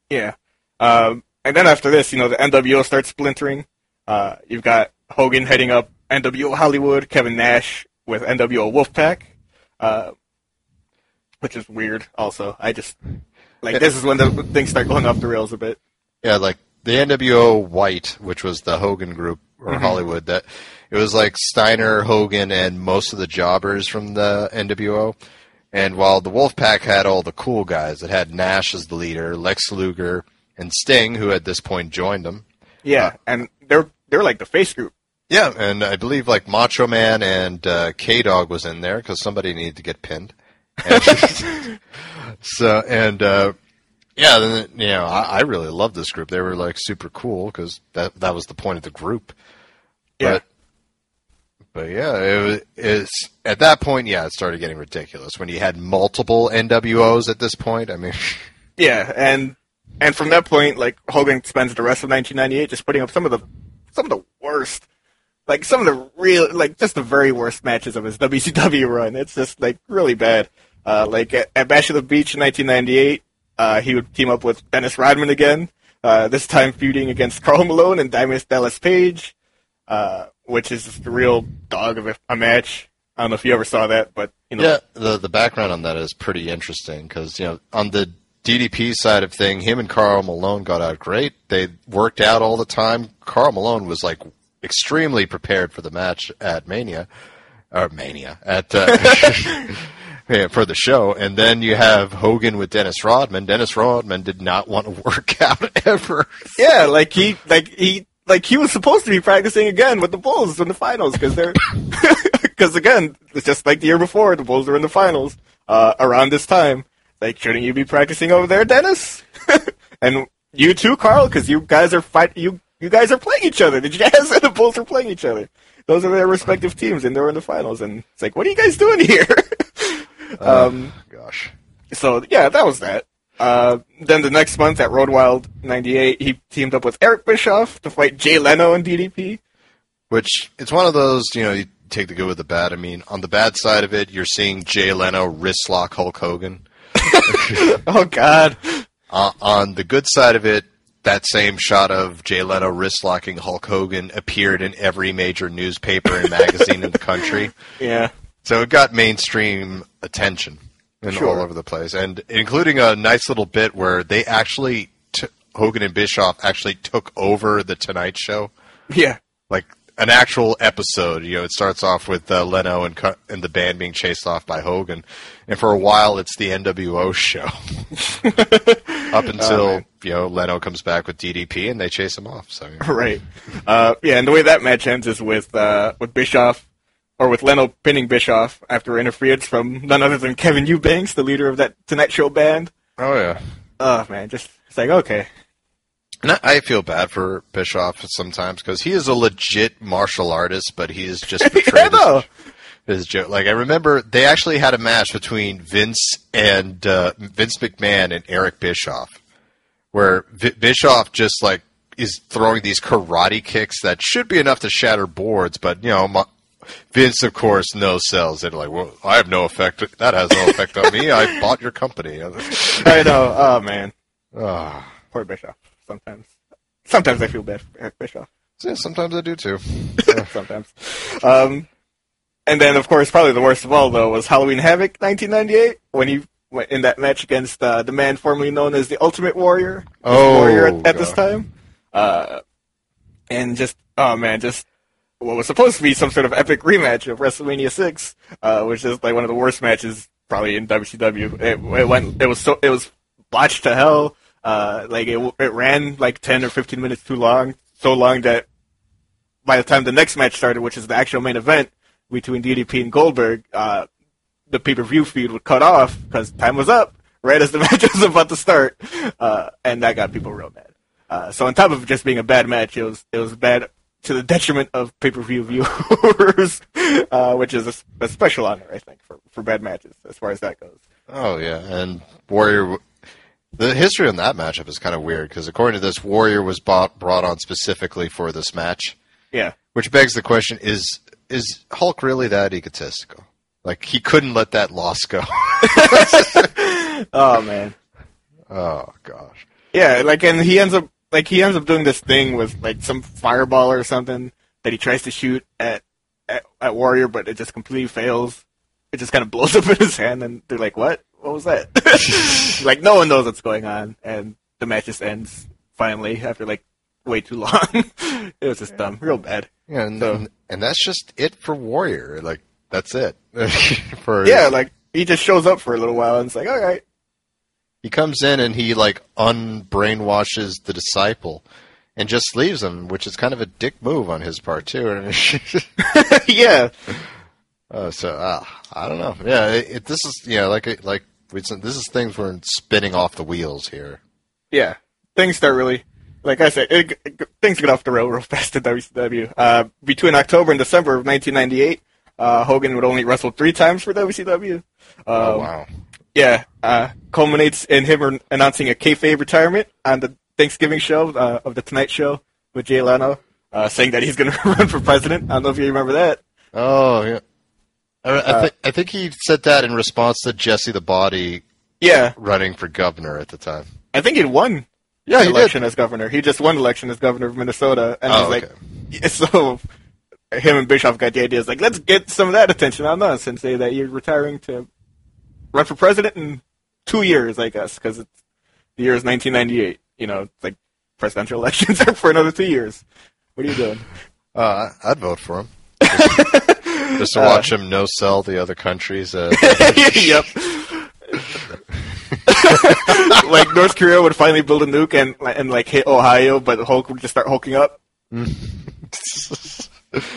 Yeah. Um, and then after this, you know, the NWO starts splintering. Uh, you've got Hogan heading up NWO Hollywood, Kevin Nash with NWO Wolfpac, uh, which is weird also. I just, like, this is when the things start going off the rails a bit. Yeah, like the NWO White, which was the Hogan group or Hollywood, that it was like Steiner, Hogan, and most of the jobbers from the NWO. And while the Wolfpac had all the cool guys, it had Nash as the leader, Lex Luger, and Sting, who at this point joined them. Yeah, and they're they're like the face group. Yeah, and I believe like Macho Man and uh, K Dog was in there because somebody needed to get pinned. And so and uh, yeah, then you know I, I really loved this group. They were like super cool because that that was the point of the group. Yeah. But but yeah, it was it's at that point. Yeah, it started getting ridiculous when you had multiple NWOs at this point. I mean, Yeah, and and from that point, like Hogan spends the rest of 1998 just putting up some of the some of the worst, like some of the real, like just the very worst matches of his WCW run. It's just like really bad. Uh, like at, at Bash of the Beach in 1998, uh, he would team up with Dennis Rodman again. Uh, this time feuding against Karl Malone and Diamond Dallas Page, uh, which is just a real dog of a, a match. I don't know if you ever saw that, but you know, Yeah, the the background on that is pretty interesting because you know on the DDP side of thing, him and Karl Malone got out great. They worked out all the time. Karl Malone was like extremely prepared for the match at Mania, or Mania at uh, yeah, for the show. And then you have Hogan with Dennis Rodman. Dennis Rodman did not want to work out ever. Yeah, like he, like he, like he was supposed to be practicing again with the Bulls in the finals because they're, because again, it's just like the year before, the Bulls are in the finals uh, around this time. Like, shouldn't you be practicing over there, Dennis? and you too, Karl, because you guys are fight, you you guys are playing each other. The Jazz and the Bulls are playing each other. Those are their respective teams, and they're in the finals. And it's like, what are you guys doing here? um, Gosh. so yeah, that was that. Uh, then the next month at Road Wild '98, he teamed up with Eric Bischoff to fight Jay Leno and DDP. Which it's one of those, you know, you take the good with the bad. I mean, on the bad side of it, you're seeing Jay Leno wrist lock Hulk Hogan. Oh God! Uh, on the good side of it, that same shot of Jay Leno wrist locking Hulk Hogan appeared in every major newspaper and magazine in the country. Yeah, So it got mainstream attention and Sure. all over the place, and including a nice little bit where they actually t- Hogan and Bischoff actually took over the Tonight Show, yeah, like an actual episode. You know, it starts off with uh, Leno and and the band being chased off by Hogan, and for a while it's the NWO show. Up until man. you know Leno comes back with DDP and they chase him off. So yeah. right. Uh, yeah, and the way that match ends is with uh, with Bischoff or with Leno pinning Bischoff after interference from none other than Kevin Eubanks, the leader of that Tonight Show band. oh yeah. Oh man, just it's like okay, And I- feel bad for Bischoff sometimes because he is a legit martial artist, but he is just portrayed know. Joke. Like I remember, they actually had a match between Vince and uh, Vince McMahon and Eric Bischoff, where v- Bischoff just like is throwing these karate kicks that should be enough to shatter boards, but you know. My, Vince, of course, no sells. They're like, well, I have no effect. That has no effect on me. I bought your company. I know. Oh man, Ah. poor Bischoff. Sometimes, sometimes I feel bad for Eric Bischoff. Yeah, sometimes I do too. sometimes. Um, and then, of course, probably the worst of all, though, was Halloween Havoc 1998 when he went in that match against uh, the man formerly known as the Ultimate Warrior. Oh, Warrior at, at this time. Uh, and just, oh man, just what was supposed to be some sort of epic rematch of WrestleMania 6, uh, which is like one of the worst matches probably in WCW. It, it went, it was so, it was botched to hell. Uh, like it, it ran like 10 or 15 minutes too long, so long that by the time the next match started, which is the actual main event between DDP and Goldberg, uh, the pay-per-view feed would cut off because time was up right as the match was about to start, uh, and that got people real mad. Uh, so on top of just being a bad match, it was it was bad to the detriment of pay-per-view viewers, uh, which is a, a special honor, I think, for, for bad matches as far as that goes. Oh yeah, and Warrior. The history on that matchup is kind of weird because according to this, Warrior was bought, brought on specifically for this match, Yeah, which begs the question: Is is Hulk really that egotistical? Like he couldn't let that loss go. oh man, oh gosh. Yeah, like, and he ends up like he ends up doing this thing with like some fireball or something that he tries to shoot at at, at Warrior, but it just completely fails. It just kind of blows up in his hand, and they're like, "What? What was that?" like no one knows what's going on, and the match just ends finally after like way too long. it was just dumb, real bad. Yeah, and, So- and that's just it for Warrior. Like that's it. for Yeah, like he just shows up for a little while and it's like, all right, he comes in and he like unbrainwashes the disciple and just leaves him, which is kind of a dick move on his part too. Yeah, uh, so uh, I don't know. Yeah, it, it, this is yeah, like it- like we said, this is things we're spinning off the wheels here. yeah. Things start really, like I said, it, it- things get off the rail real fast at WCW. Uh, between October and December of 1998, uh, Hogan would only wrestle three times for WCW. Oh Um, wow. Yeah, uh, culminates in him announcing a kayfabe retirement on the Thanksgiving show uh, of the Tonight Show with Jay Leno, uh, saying that he's going to run for president. I don't know if you remember that. Oh yeah. I, I, Uh, think I think he said that in response to Jesse the Body Yeah, running for governor at the time. I think he'd won Yeah, election as governor. He just won election as governor of Minnesota, and Oh, he's like, yeah, so him and Bischoff got the idea. It's like, let's get some of that attention on us and say that you're retiring to run for president in two years, I guess, because the year is 1998. You know, it's like presidential elections are for another two years. What are you doing? Uh, I'd vote for him. Just, just to watch him no sell the other countries. Uh, yep. like North Korea would finally build a nuke and and like hit Ohio, but Hulk would just start hulking up.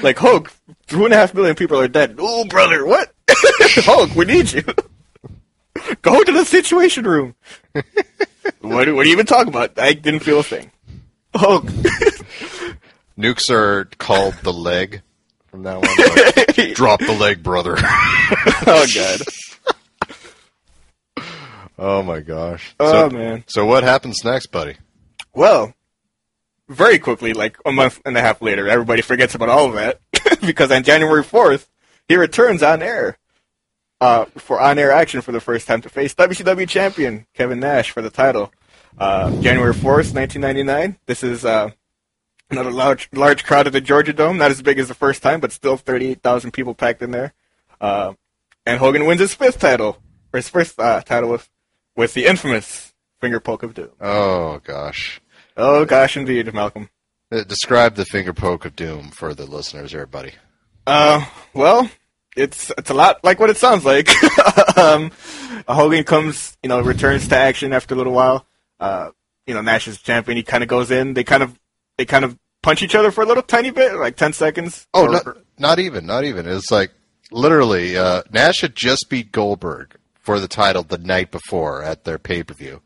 like Hulk, two and a half million people are dead. Oh, brother, what? Hulk, we need you. Go to the situation room. what, what are you even talking about? I didn't feel a thing. Hulk. nukes are called the leg from that one. Like, Drop the leg, brother. oh god. Oh my gosh. Oh so, man. so what happens next, buddy? Well, very quickly, like a month and a half later, everybody forgets about all of that because on January 4th, he returns on air uh, for on air action for the first time to face WCW champion Kevin Nash for the title. Uh, January 4th, 1999. This is uh, another large, large crowd at the Georgia Dome. Not as big as the first time, but still 38,000 people packed in there. Uh, and Hogan wins his fifth title, or his first uh, title with, with the infamous finger poke of doom. Oh gosh. Oh gosh, indeed, Malcolm. Uh, Describe the finger poke of doom for the listeners, everybody. Uh, well, it's it's a lot like what it sounds like. um, Hogan comes, you know, returns to action after a little while. Uh, you know, Nash is champion. He kind of goes in. They kind of they kind of punch each other for a little tiny bit, like ten seconds. Oh, Or- not, not even, not even. It's like literally uh, Nash had just beat Goldberg for the title the night before at their pay per view.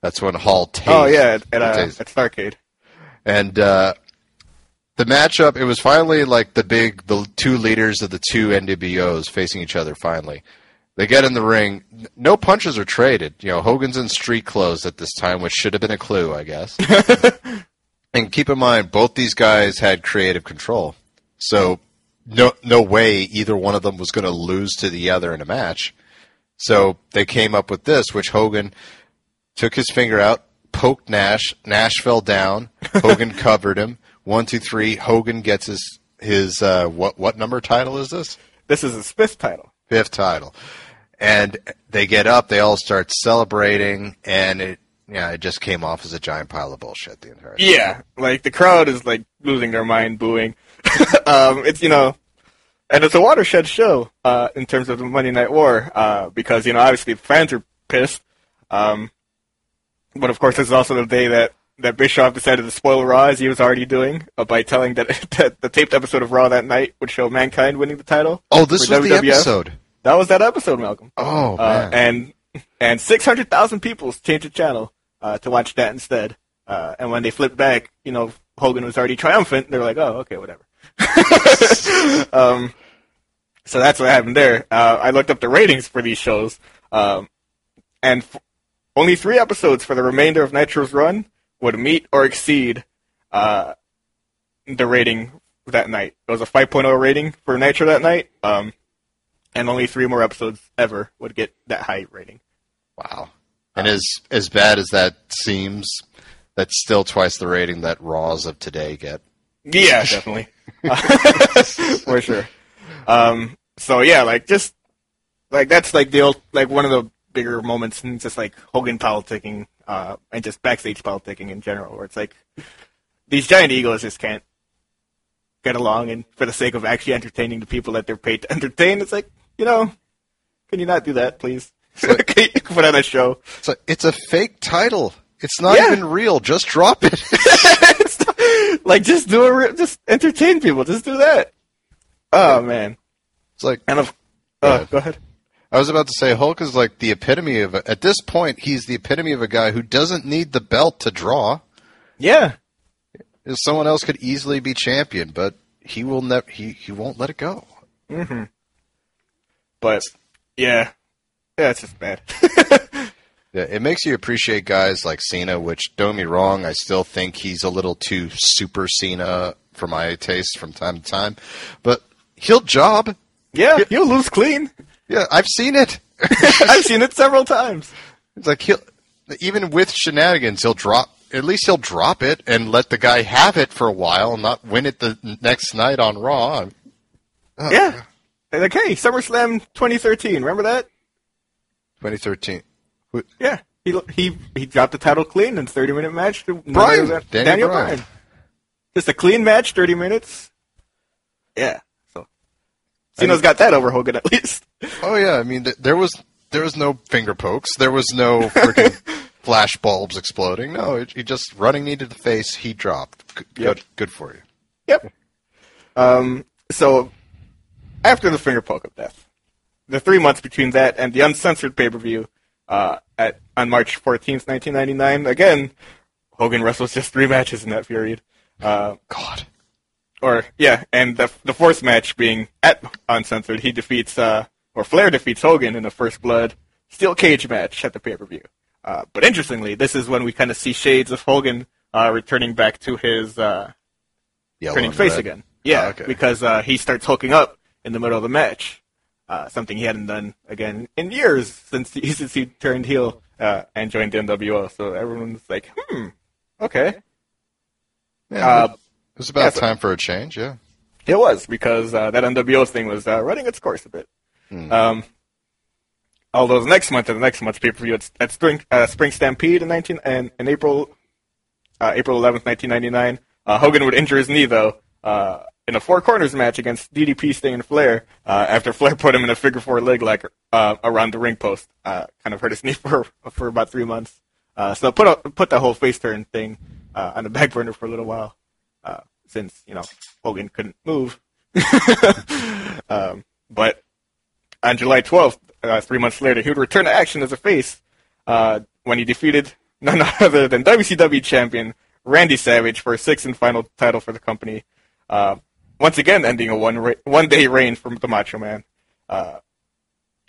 That's when Hall tased. oh yeah, at uh, at Starcade. And uh, the matchup, it was finally like the big, the two leaders of the two NWOs facing each other. Finally, they get in the ring. No punches are traded. You know, Hogan's in street clothes at this time, which should have been a clue, I guess. and keep in mind, both these guys had creative control, so no, no way either one of them was going to lose to the other in a match. So they came up with this, which Hogan took his finger out, poked Nash. Nash fell down. Hogan covered him. One, two, three. Hogan gets his his uh, what what number title is this? This is his fifth title. Fifth title. And they get up. They all start celebrating, and it yeah, it just came off as a giant pile of bullshit the entire. time. Yeah, like the crowd is like losing their mind, booing. um, it's you know, and it's a watershed show uh, in terms of the Monday Night War uh, because you know obviously fans are pissed, um, but of course this is also the day that that Bischoff decided to spoil Raw as he was already doing uh, by telling that, that the taped episode of Raw that night would show Mankind winning the title. Oh, this was the episode. That was that episode, Malcolm. Oh Uh, man. and and six hundred thousand people changed the channel uh, to watch that instead. Uh, and when they flipped back, you know, Hogan was already triumphant. They were like, "Oh, okay, whatever." um, so that's what happened there. Uh, I looked up the ratings for these shows, um, and f- only three episodes for the remainder of Nitro's run would meet or exceed uh, the rating that night. It was a 5.0 rating for Nitro that night. Um, and only three more episodes ever would get that high rating. Wow. And as as bad as that seems, that's still twice the rating that Raws of today get. Yeah, definitely, for sure. Um, so yeah, like just like that's like the old, like one of the bigger moments in just like Hogan politicking uh, and just backstage politicking in general, where it's like these giant egos just can't get along, and for the sake of actually entertaining the people that they're paid to entertain, it's like, you know, can you not do that, please? can you put on a show? It's a, it's a fake title. It's not Yeah. even real. Just drop it. like, just do a, just entertain people. Just do that. Oh man, it's like and of, Go uh, ahead. go ahead. I was about to say, Hulk is like the epitome of. A, at this point, he's the epitome of a guy who doesn't need the belt to draw. Yeah, If Someone else could easily be champion, but he will never. He he won't let it go. Mm-hmm. But yeah, yeah, it's just bad. Yeah, it makes you appreciate guys like Cena, which don't get me wrong, I still think he's a little too super Cena for my taste from time to time. But he'll job. yeah, he'll lose clean. Yeah, I've seen it. I've seen it several times. It's like he'll even with shenanigans, he'll drop. At least he'll drop it and let the guy have it for a while, and not win it the next night on Raw. Yeah. Like, hey, SummerSlam 2013, remember that? 2013. Yeah. He he he dropped the title clean in 30 minute match. to Bryan, Daniel Daniel Bryan. Bryan. Just a clean match, 30 minutes. Yeah. So Cena's got that over Hogan at least. Oh yeah, I mean th- there was there was no finger pokes, there was no freaking flash bulbs exploding. No, he just running knee to the face. He dropped. Good, Yep. good, good for you. Yep. Um. So after the finger poke of death, the three months between that and the uncensored pay per view, uh, at on March 14th, 1999, again, Hogan wrestles just three matches in that period. Uh, God. or yeah, and the the fourth match being at uncensored, he defeats uh or Flair defeats Hogan in a first blood steel cage match at the pay per view. Uh, but interestingly, this is when we kind of see shades of Hogan uh, returning back to his uh, turning face red. again. Yeah, Oh, okay. because uh, he starts hulking up in the middle of the match, uh, something he hadn't done again in years since he, since he turned heel uh, and joined the NWO. So everyone's like, hmm, okay. Yeah, Uh, it was about yeah, so- time for a change. Yeah. It was because uh, that NWO thing was uh, running its course a bit. Um, all those next month and the next month's pay per view at, Spring uh, Spring Stampede in nineteen and in April uh, April eleventh, nineteen ninety nine. Uh, Hogan would injure his knee though uh, in a four corners match against DDP, Sting, and Flair uh, after Flair put him in a figure four leg lock uh, around the ring post. Uh, kind of hurt his knee for for about three months. Uh, so put a, put the whole face turn thing uh, on the back burner for a little while uh, since you know Hogan couldn't move. um, but on July 12th, uh, three months later, he would return to action as a face when he defeated none other than WCW champion Randy Savage for a sixth and final title for the company. Uh, once again, ending a one ra- one day reign from the Macho Man. Uh,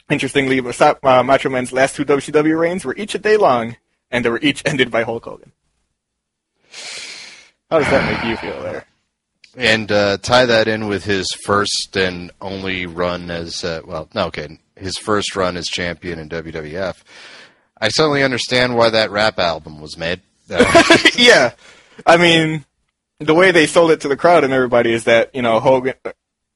interestingly, uh, Macho Man's last two WCW reigns were each a day long, and they were each ended by Hulk Hogan. How does that make you feel there? And uh, tie that in with his first and only run as uh, well. No, okay, his first run as champion in WWF. I certainly understand why that rap album was made. Uh, yeah, I mean, the way they sold it to the crowd and everybody is that you know Hogan,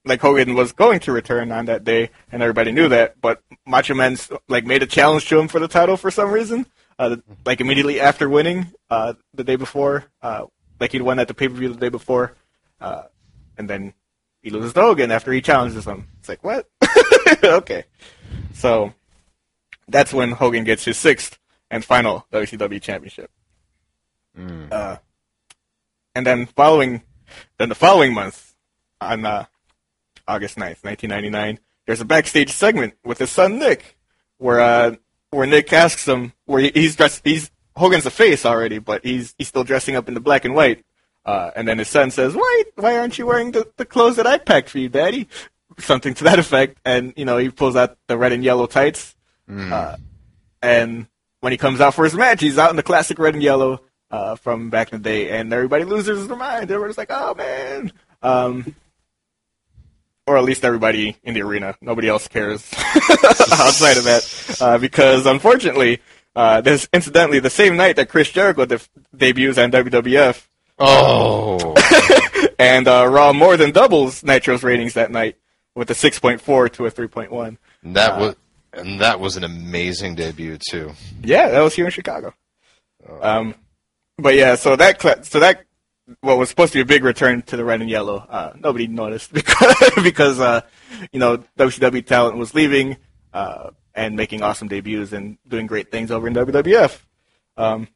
like Hogan was going to return on that day, and everybody knew that. But Macho Man's like made a challenge to him for the title for some reason, uh, like immediately after winning uh, the day before, uh, like he'd won at the pay per view the day before, uh, and then he loses to Hogan after he challenges him. It's like what? okay, so that's when Hogan gets his sixth and final WCW championship. Uh, and then following, then the following month, on uh, August 9th, 1999, there's a backstage segment with his son Nick, where uh, where Nick asks him, where he's dressed, he's Hogan's a face already, but he's he's still dressing up in the black and white. Uh, and then his son says, "Why why aren't you wearing the, the clothes that I packed for you, Daddy?" Something to that effect. And you know he pulls out the red and yellow tights. Uh, and when he comes out for his match, he's out in the classic red and yellow uh, from back in the day, and everybody loses their mind. Everybody's like, "Oh man," um, or at least everybody in the arena. Nobody else cares outside of that, uh, because unfortunately, uh, this incidentally the same night that Chris Jericho def- debuts on WWF, oh, and uh, Raw more than doubles Nitro's ratings that night with a 6.4 to a 3.1. and that was and that was an amazing debut too. Yeah, that was here in Chicago. Um, but yeah, so that cla- so that what was supposed to be a big return to the red and yellow. Uh, nobody noticed because because uh, you know WCW talent was leaving uh, and making awesome debuts and doing great things over in WWF. Um,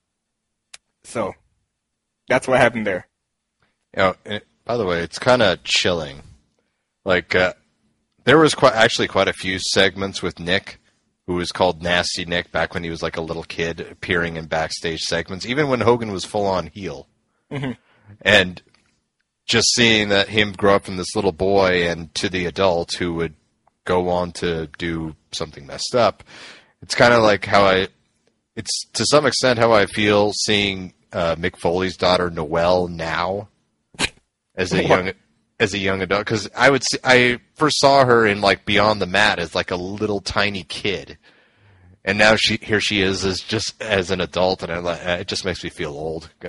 so that's what happened there. You know, by the way, it's kind of chilling. Like uh, there was quite actually quite a few segments with Nick, who was called Nasty Nick back when he was like a little kid, appearing in backstage segments, even when Hogan was full on heel. And just seeing that him grow up from this little boy and to the adult who would go on to do something messed up, it's kind of like how I. It's to some extent how I feel seeing uh, Mick Foley's daughter Noelle now as a young as a young adult because I would see, I first saw her in like Beyond the Mat as like a little tiny kid, and now she here she is as just as an adult, and I, li- it just makes me feel old.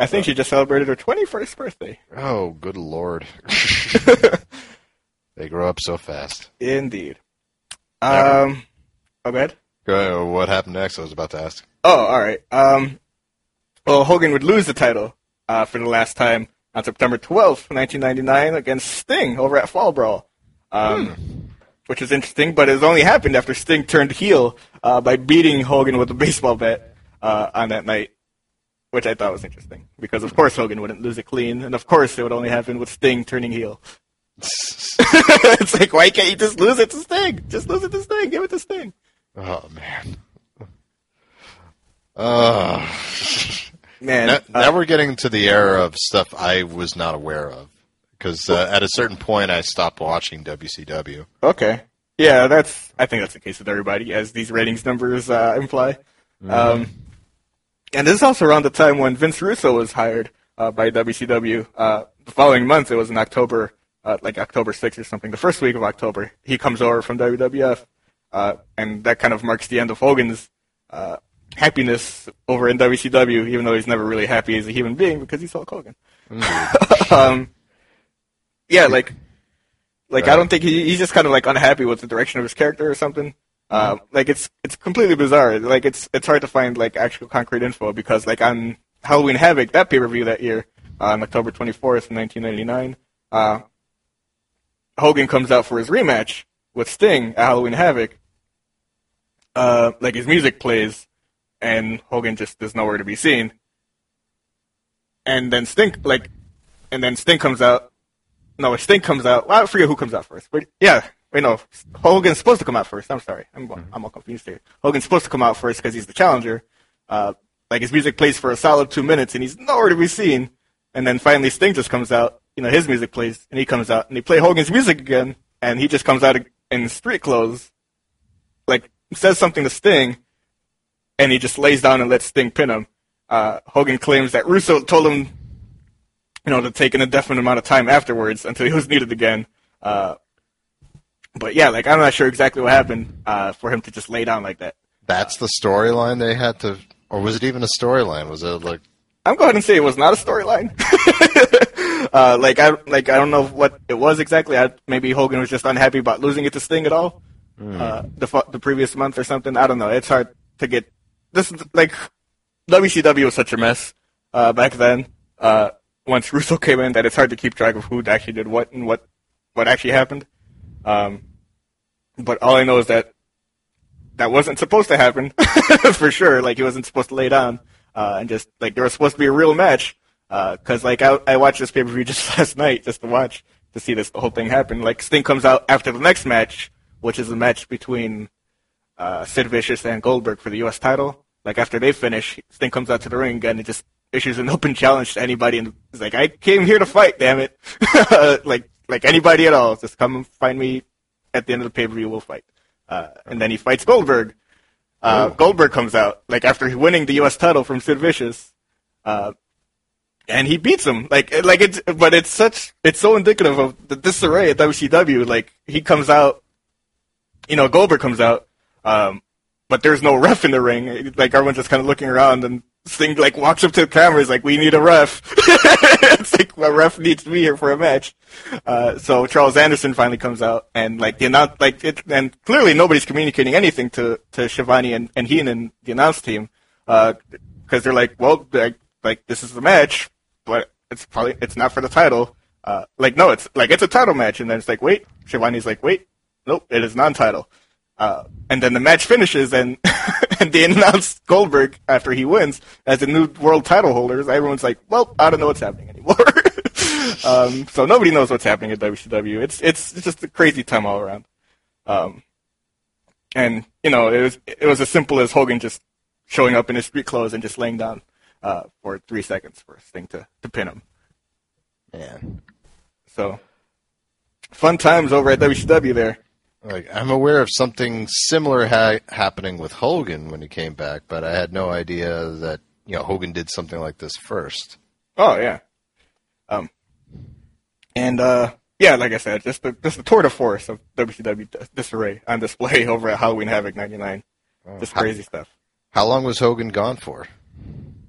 I think she just celebrated her 21st birthday. oh, good lord! they grow up so fast. Indeed. Yeah. Um, oh, go ahead. Go ahead, what happened next? I was about to ask. Oh, all right. Um, well, Hogan would lose the title uh, for the last time on September 12th, 1999, against Sting over at Fall Brawl, um, which is interesting. But it only happened after Sting turned heel uh, by beating Hogan with a baseball bat uh, on that night, which I thought was interesting because, of course, Hogan wouldn't lose it clean, and of course, it would only happen with Sting turning heel. it's like, why can't you just lose it to Sting? Just lose it to Sting. Give it to Sting. Oh man. Uh, Man, now, uh, now we're getting to the era of stuff I was not aware of because uh, at a certain point I stopped watching WCW. Okay. Yeah, that's. I think that's the case with everybody, as these ratings numbers uh, imply. Um, and this is also around the time when Vince Russo was hired uh, by WCW. Uh, the following month, it was in October, uh, like October 6th or something. The first week of October, he comes over from WWF, uh, and that kind of marks the end of Hogan's uh, happiness over in WCW, even though he's never really happy as a human being because he's Hulk Hogan. um, yeah, like like I don't think he, he's just kind of like unhappy with the direction of his character or something. Uh, like it's it's completely bizarre. Like it's it's hard to find like actual concrete info because like on Halloween Havoc that pay per view that year uh, on October twenty fourth, nineteen ninety nine, uh, Hogan comes out for his rematch with Sting at Halloween Havoc. Uh, like his music plays, and Hogan just is nowhere to be seen. And then Sting like, and then Sting comes out no, Sting comes out. Well, I forget who comes out first, but yeah, wait, no, Hogan's supposed to come out first. I'm sorry, I'm I'm all confused here. Hogan's supposed to come out first because he's the challenger. Uh, like his music plays for a solid two minutes, and he's nowhere to be seen. And then finally, Sting just comes out. You know, his music plays, and he comes out, and they play Hogan's music again, and he just comes out in street clothes, like says something to Sting, and he just lays down and lets Sting pin him. Uh, Hogan claims that Russo told him you know, to take an indefinite amount of time afterwards until he was needed again. Uh, but yeah, like I'm not sure exactly what happened uh, for him to just lay down like that. That's the storyline they had to, or was it even a storyline? Was it like I'm going to say it was not a storyline. uh, like I like I don't know what it was exactly. I, maybe Hogan was just unhappy about losing it to Sting at all. Uh, the the previous month or something. I don't know. It's hard to get this. is- Like WCW was such a mess uh, back then. Uh, once Russo came in, that it's hard to keep track of who actually did what and what what actually happened. Um, but all I know is that that wasn't supposed to happen for sure. Like he wasn't supposed to lay down uh, and just like there was supposed to be a real match. Because like I, I watched this pay per view just last night just to watch to see this whole thing happen. Like Sting comes out after the next match, which is a match between uh, Sid Vicious and Goldberg for the U.S. title. Like after they finish, Sting comes out to the ring and and just issues an open challenge to anybody and is like, "I came here to fight, damn it!" like like anybody at all, just come find me at the end of the pay per view. We'll fight. Uh, and then he fights Goldberg. Uh, Goldberg comes out like after winning the U.S. title from Sid Vicious, uh, and he beats him. Like like it's but it's such it's so indicative of the disarray at WCW. Like he comes out, you know, Goldberg comes out, um, but there's no ref in the ring. Like everyone's just kind of looking around and. Sting like walks up to the camera. He's like, "We need a ref." it's like a ref needs to be here for a match. Uh, so Charles Anderson finally comes out and like the announce like it, and clearly nobody's communicating anything to to Schiavone and and Heenan, the announce team, because they're like, "Well, like, like this is the match, but it's probably it's not for the title. Uh, like no, it's like it's a title match, and then it's like wait, Schiavone's like wait, nope, it is non-title. Uh, and then the match finishes, and and they announce Goldberg after he wins as the new world title holders. Everyone's like, well, I don't know what's happening anymore. um, so nobody knows what's happening at WCW. It's it's just a crazy time all around. Um, and you know, it was it was as simple as Hogan just showing up in his street clothes and just laying down uh, for three seconds for Sting to to pin him. Man. So fun times over at WCW there. Like I'm aware of something similar ha- happening with Hogan when he came back, but I had no idea that you know Hogan did something like this first. Oh yeah. Um, and uh, yeah, like I said, just the just the tour de force of WCW dis- disarray on display over at Halloween Havoc '99. Just how- crazy stuff. How long was Hogan gone for?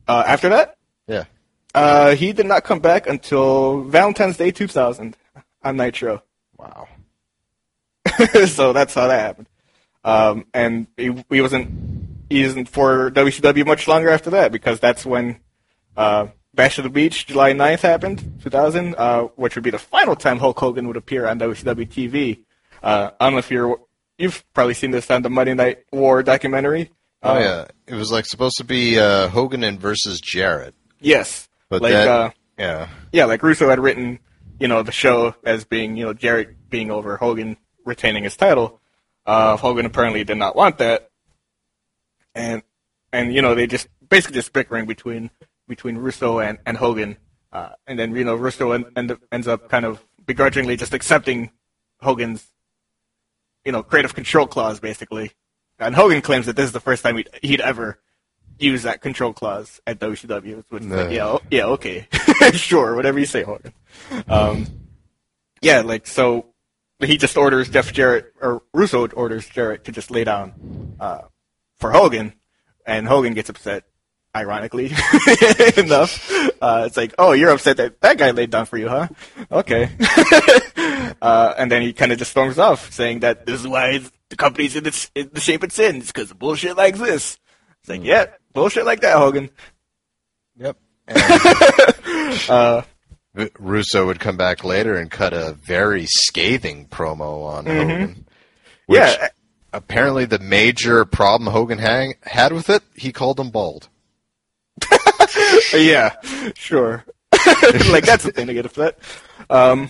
Uh, after that, Yeah. uh, he did not come back until Valentine's Day 2000 on Nitro. Wow. so that's how that happened. Um, and he, he wasn't he isn't for WCW much longer after that because that's when uh, Bash of the Beach July 9th happened, 2000, uh, which would be the final time Hulk Hogan would appear on WCW TV. Uh, I don't know if you're you've probably seen this on the Monday Night War documentary. Oh Uh, yeah, it was like supposed to be uh, Hogan and versus Jarrett, Yes, but like that uh, yeah, yeah, like Russo had written, you know, the show as being, you know, Jarrett being over Hogan retaining his title. Uh, Hogan apparently did not want that, and and you know they just basically just bickering between between Russo and and Hogan, uh, and then you know Russo end, end, ends up kind of begrudgingly just accepting Hogan's, you know, creative control clause basically, and Hogan claims that this is the first time he'd, he'd ever use that control clause at WCW, which is like, yeah, yeah, okay, sure, whatever you say, Hogan. Um, yeah, like so, he just orders Jeff Jarrett or Russo orders Jarrett to just lay down uh, for Hogan, and Hogan gets upset. Ironically enough, uh, it's like, oh, you're upset that that guy laid down for you, huh? Okay. uh, and then he kind of just storms off, saying that this is why the company's in, its, in the shape it's in. It's because of bullshit like this. It's like, yeah, bullshit like that, Hogan. yep. Uh, V- Russo would come back later and cut a very scathing promo on Hogan. Which Mm-hmm. yeah, apparently the major problem Hogan hang- had with it, he called him bald. yeah, sure. like that's the thing to get upset. Um,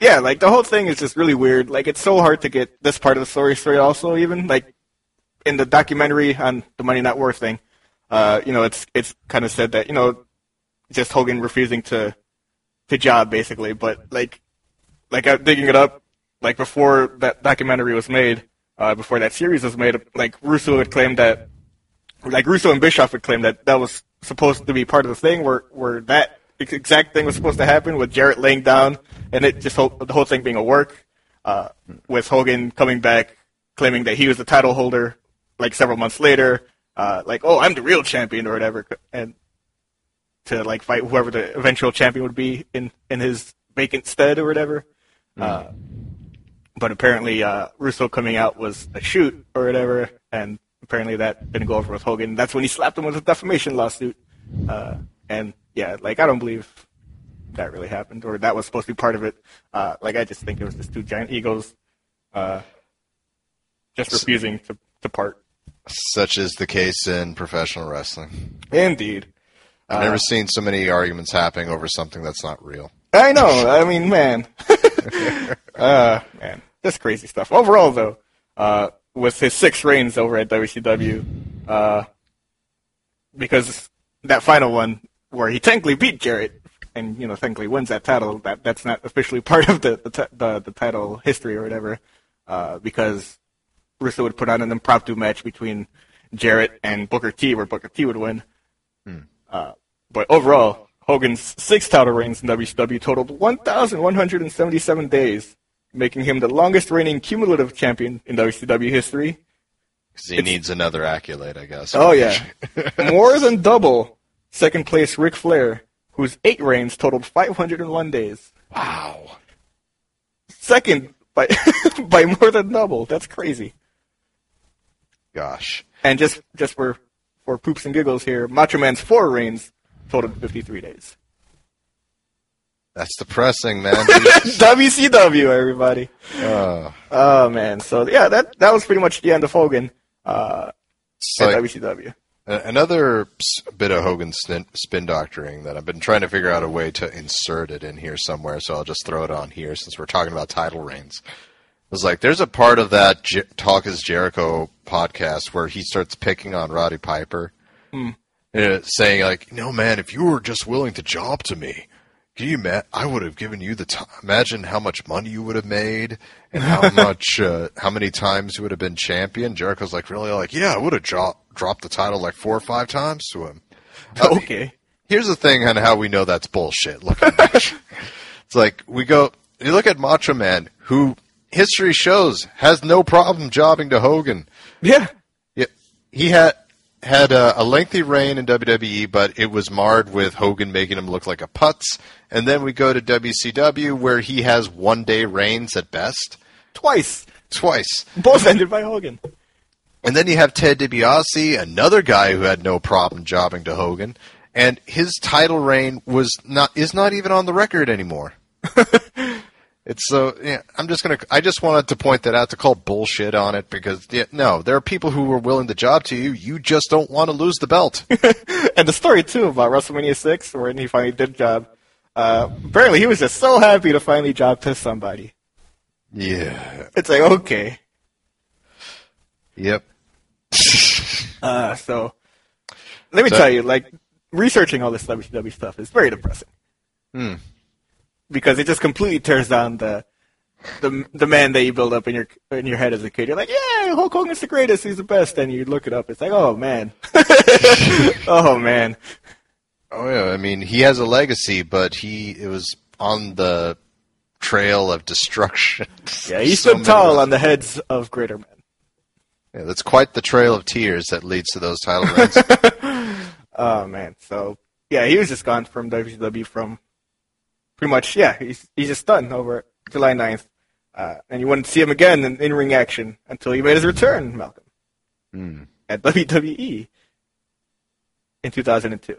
yeah, like the whole thing is just really weird. Like it's so hard to get this part of the story straight. Also, even like in the documentary on the Monday Night War thing, uh, you know, it's it's kind of said that you know, just Hogan refusing to job basically. But like, like I'm digging it up, like before that documentary was made, uh, before that series was made, like Russo would claim that like Russo and Bischoff would claim that that was supposed to be part of the thing where where that exact thing was supposed to happen with Jarrett laying down and it just whole, the whole thing being a work uh, with Hogan coming back claiming that he was the title holder like several months later uh, like oh I'm the real champion or whatever and to like fight whoever the eventual champion would be in in his vacant stead or whatever uh, but apparently uh, Russo coming out was a shoot or whatever, and apparently that didn't go over with Hogan. That's when he slapped him with a defamation lawsuit. Uh, and yeah, like I don't believe that really happened, or that was supposed to be part of it. Uh, like I just think it was just two giant egos, uh, just refusing to to part. Such is the case in professional wrestling. Indeed, I've never seen so many arguments happening over something that's not real. I know. I mean, man, uh, man, just crazy stuff. Overall, though, uh, with his six reigns over at WCW, uh, because that final one where he technically beat Jarrett and you know technically wins that title, that that's not officially part of the the, the, the title history or whatever, uh, because Russo would put on an impromptu match between Jarrett and Booker T, where Booker T would win. Uh, but overall, Hogan's six title reigns in WCW totaled 1,177 days, making him the longest reigning cumulative champion in WCW history. he needs another accolade, I guess. Oh yeah, more than double second place Ric Flair, whose eight reigns totaled 501 days. Wow. Second by by more than double. That's crazy. Gosh. And just just for for poops and giggles here, Macho Man's four reigns totaled 53 days. That's depressing, man. WCW, everybody. uh, Oh man, so yeah, that that was pretty much the end of Hogan uh, at like WCW. another bit of Hogan spin doctoring that I've been trying to figure out a way to insert it in here somewhere, so I'll just throw it on here since we're talking about title reigns. It was like there's a part of that J- Talk is Jericho podcast where he starts picking on Roddy Piper, uh, saying like, "No man, if you were just willing to job to me, can you ma- I would have given you the time. Imagine how much money you would have made, and how much, uh, how many times you would have been champion." Jericho's like, really like, "Yeah, I would have dro- dropped the title like four or five times to him." Uh, Okay, Here's the thing on how we know that's bullshit. Look, it's like we go. You look at Macho Man, who history shows has no problem jobbing to Hogan. yeah, Yeah, he had had a, a lengthy reign in WWE, but it was marred with Hogan making him look like a putz. And then we go to WCW, where he has one day reigns at best, twice, twice. both ended by Hogan. And then you have Ted DiBiase, another guy who had no problem jobbing to Hogan, and his title reign was not is not even on the record anymore. it's so yeah, I'm just gonna I just wanted to point that out to call bullshit on it because yeah, no, there are people who are willing to job to you. You just don't want to lose the belt. and the story too about WrestleMania six, when he finally did job. Uh, apparently, he was just so happy to finally job to somebody. yeah. It's like okay, Yep. uh, so let me So- tell you, like researching all this WCW stuff is very depressing. Hmm. Because it just completely tears down the the the man that you build up in your in your head as a kid. You're like, yeah, Hulk Hogan's the greatest, he's the best, and you look it up, it's like, oh man, oh man, Oh yeah, I mean he has a legacy, but he it was on the trail of destruction. yeah, he So stood tall on the heads of greater men. Yeah, that's quite the trail of tears that leads to those title reigns. Oh man, so yeah, he was just gone from WWE from pretty much yeah, he's he's just done over July 9th. Uh, and you wouldn't see him again in, in ring action until he made his return, Malcolm, Hmm. at WWE in 2002.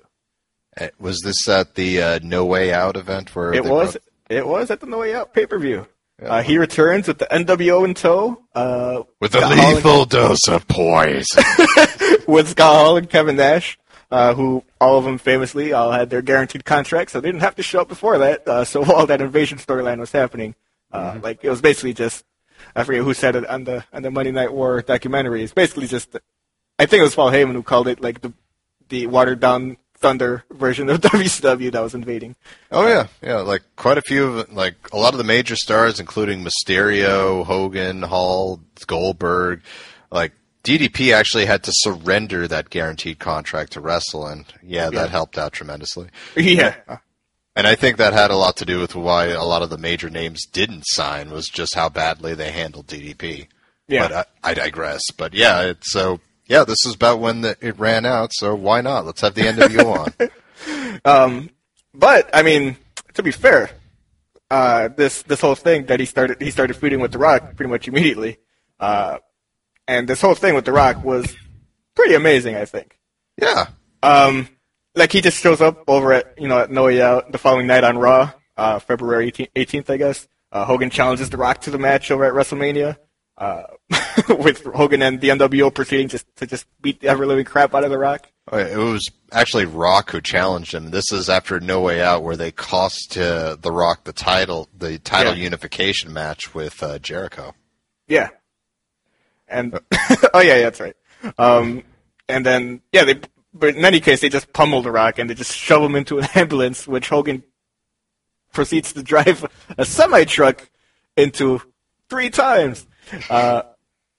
Uh, Was this at the uh, No Way Out event where It was it was at the No Way Out pay per view. Yeah. Uh, he returns with the NWO in tow. Uh, with a Scott Hall lethal dose of poison? with Scott Hall and Kevin Nash, uh, who all of them famously all had their guaranteed contracts, so they didn't have to show up before that. Uh, so while that invasion storyline was happening, uh, like it was basically just I forget who said it on the on the Monday Night War documentary. It's basically just I think it was Paul Heyman who called it like the the watered down Thunder version of WCW that was invading. oh yeah, yeah. Like quite a few of like a lot of the major stars, including Mysterio, Hogan, Hall, Goldberg. Like DDP actually had to surrender that guaranteed contract to wrestle, and yeah, that Yeah. helped out tremendously. Yeah. And I think that had a lot to do with why a lot of the major names didn't sign was just how badly they handled DDP. Yeah. But I, I digress. But yeah, it's so yeah, this is about when the, it ran out, so why not? Let's have the NWO on. But I mean, to be fair, uh, this this whole thing that he started he started feuding with The Rock pretty much immediately, uh, and this whole thing with The Rock was pretty amazing. I think. Yeah. Um, like he just shows up over at you know at No Way Out the following night on Raw, uh, February eighteenth, I guess. Uh, Hogan challenges The Rock to the match over at WrestleMania. Uh, with Hogan and the NWO proceeding just to just beat the ever living crap out of The Rock. Oh, It was actually Rock who challenged him. This is after No Way Out, where they cost uh, The Rock the title, the title Yeah. unification match with uh, Jericho. Yeah. And oh yeah, yeah, that's right. Um, and then yeah, they but in any case they just pummel the Rock and they just shove him into an ambulance, which Hogan proceeds to drive a semi truck into three times. Uh,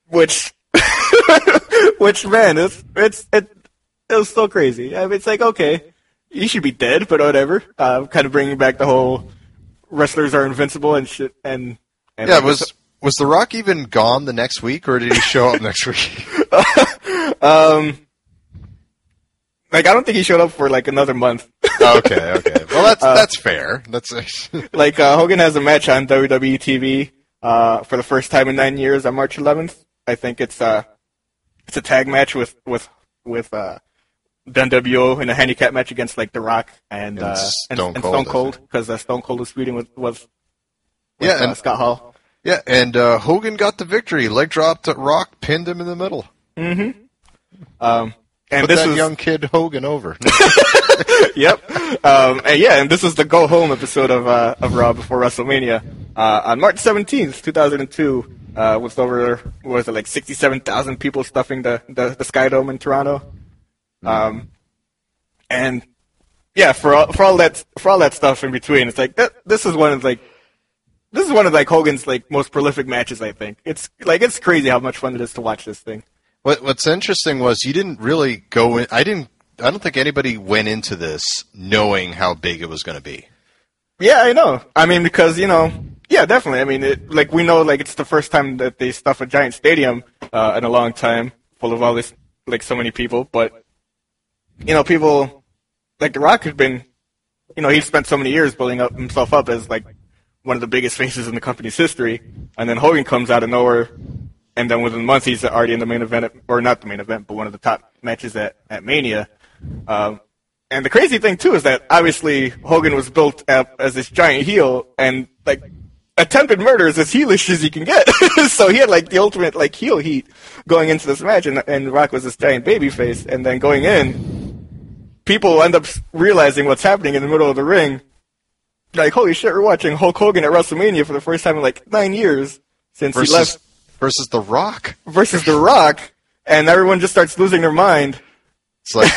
which which man, it's it's it, it was so crazy. I mean, it's like okay, he should be dead, but whatever. Uh, kind of bringing back the whole wrestlers are invincible and shit. And, and Yeah, like, was was The Rock even gone the next week, or did he show up next week? Like I don't think he showed up for like another month. okay, okay. Well, that's that's fair. That's like uh, Hogan has a match on WWE TV uh, for the first time in nine years on March 11th. I think it's uh it's a tag match with with with uh the NWO in a handicap match against like The Rock and And uh, Stone and Cold, Stone I Cold think. because uh, Stone Cold was feuding with was with, Yeah, uh, and- Scott Hall. Yeah, and uh, Hogan got the victory. Leg dropped to Rock, pinned him in the middle. Um, and Put this that was young kid Hogan over. yep. Um, and yeah, and this is the go home episode of uh, of Raw before WrestleMania uh, on March seventeenth, two thousand and two. Uh, with over what was it like sixty seven thousand people stuffing the, the the Sky Dome in Toronto. Um, and yeah, for all, for all that for all that stuff in between, it's like that. This is one of like this is one of like Hogan's like most prolific matches. I think it's like it's crazy how much fun it is to watch this thing. What What's interesting was you didn't really go in. I didn't. I don't think anybody went into this knowing how big it was going to be. Yeah, I know. I mean, because you know, yeah, definitely. I mean, it, like we know, like it's the first time that they stuff a giant stadium uh, in a long time, full of all this, like so many people. But you know, people like The Rock had been, you know, he spent so many years building up himself up as like one of the biggest faces in the company's history, and then Hogan comes out of nowhere, and then within months he's already in the main event, at, or not the main event, but one of the top matches at at Mania. Um, and the crazy thing too is that obviously Hogan was built up as this giant heel, and like attempted murder is as heelish as you can get. so he had like the ultimate like heel heat going into this match, and, and Rock was this giant baby face, and then going in, people end up realizing what's happening in the middle of the ring. Like holy shit, we're watching Hulk Hogan at WrestleMania for the first time in like nine years since he Versus left versus The Rock. versus The Rock, and everyone just starts losing their mind. It's like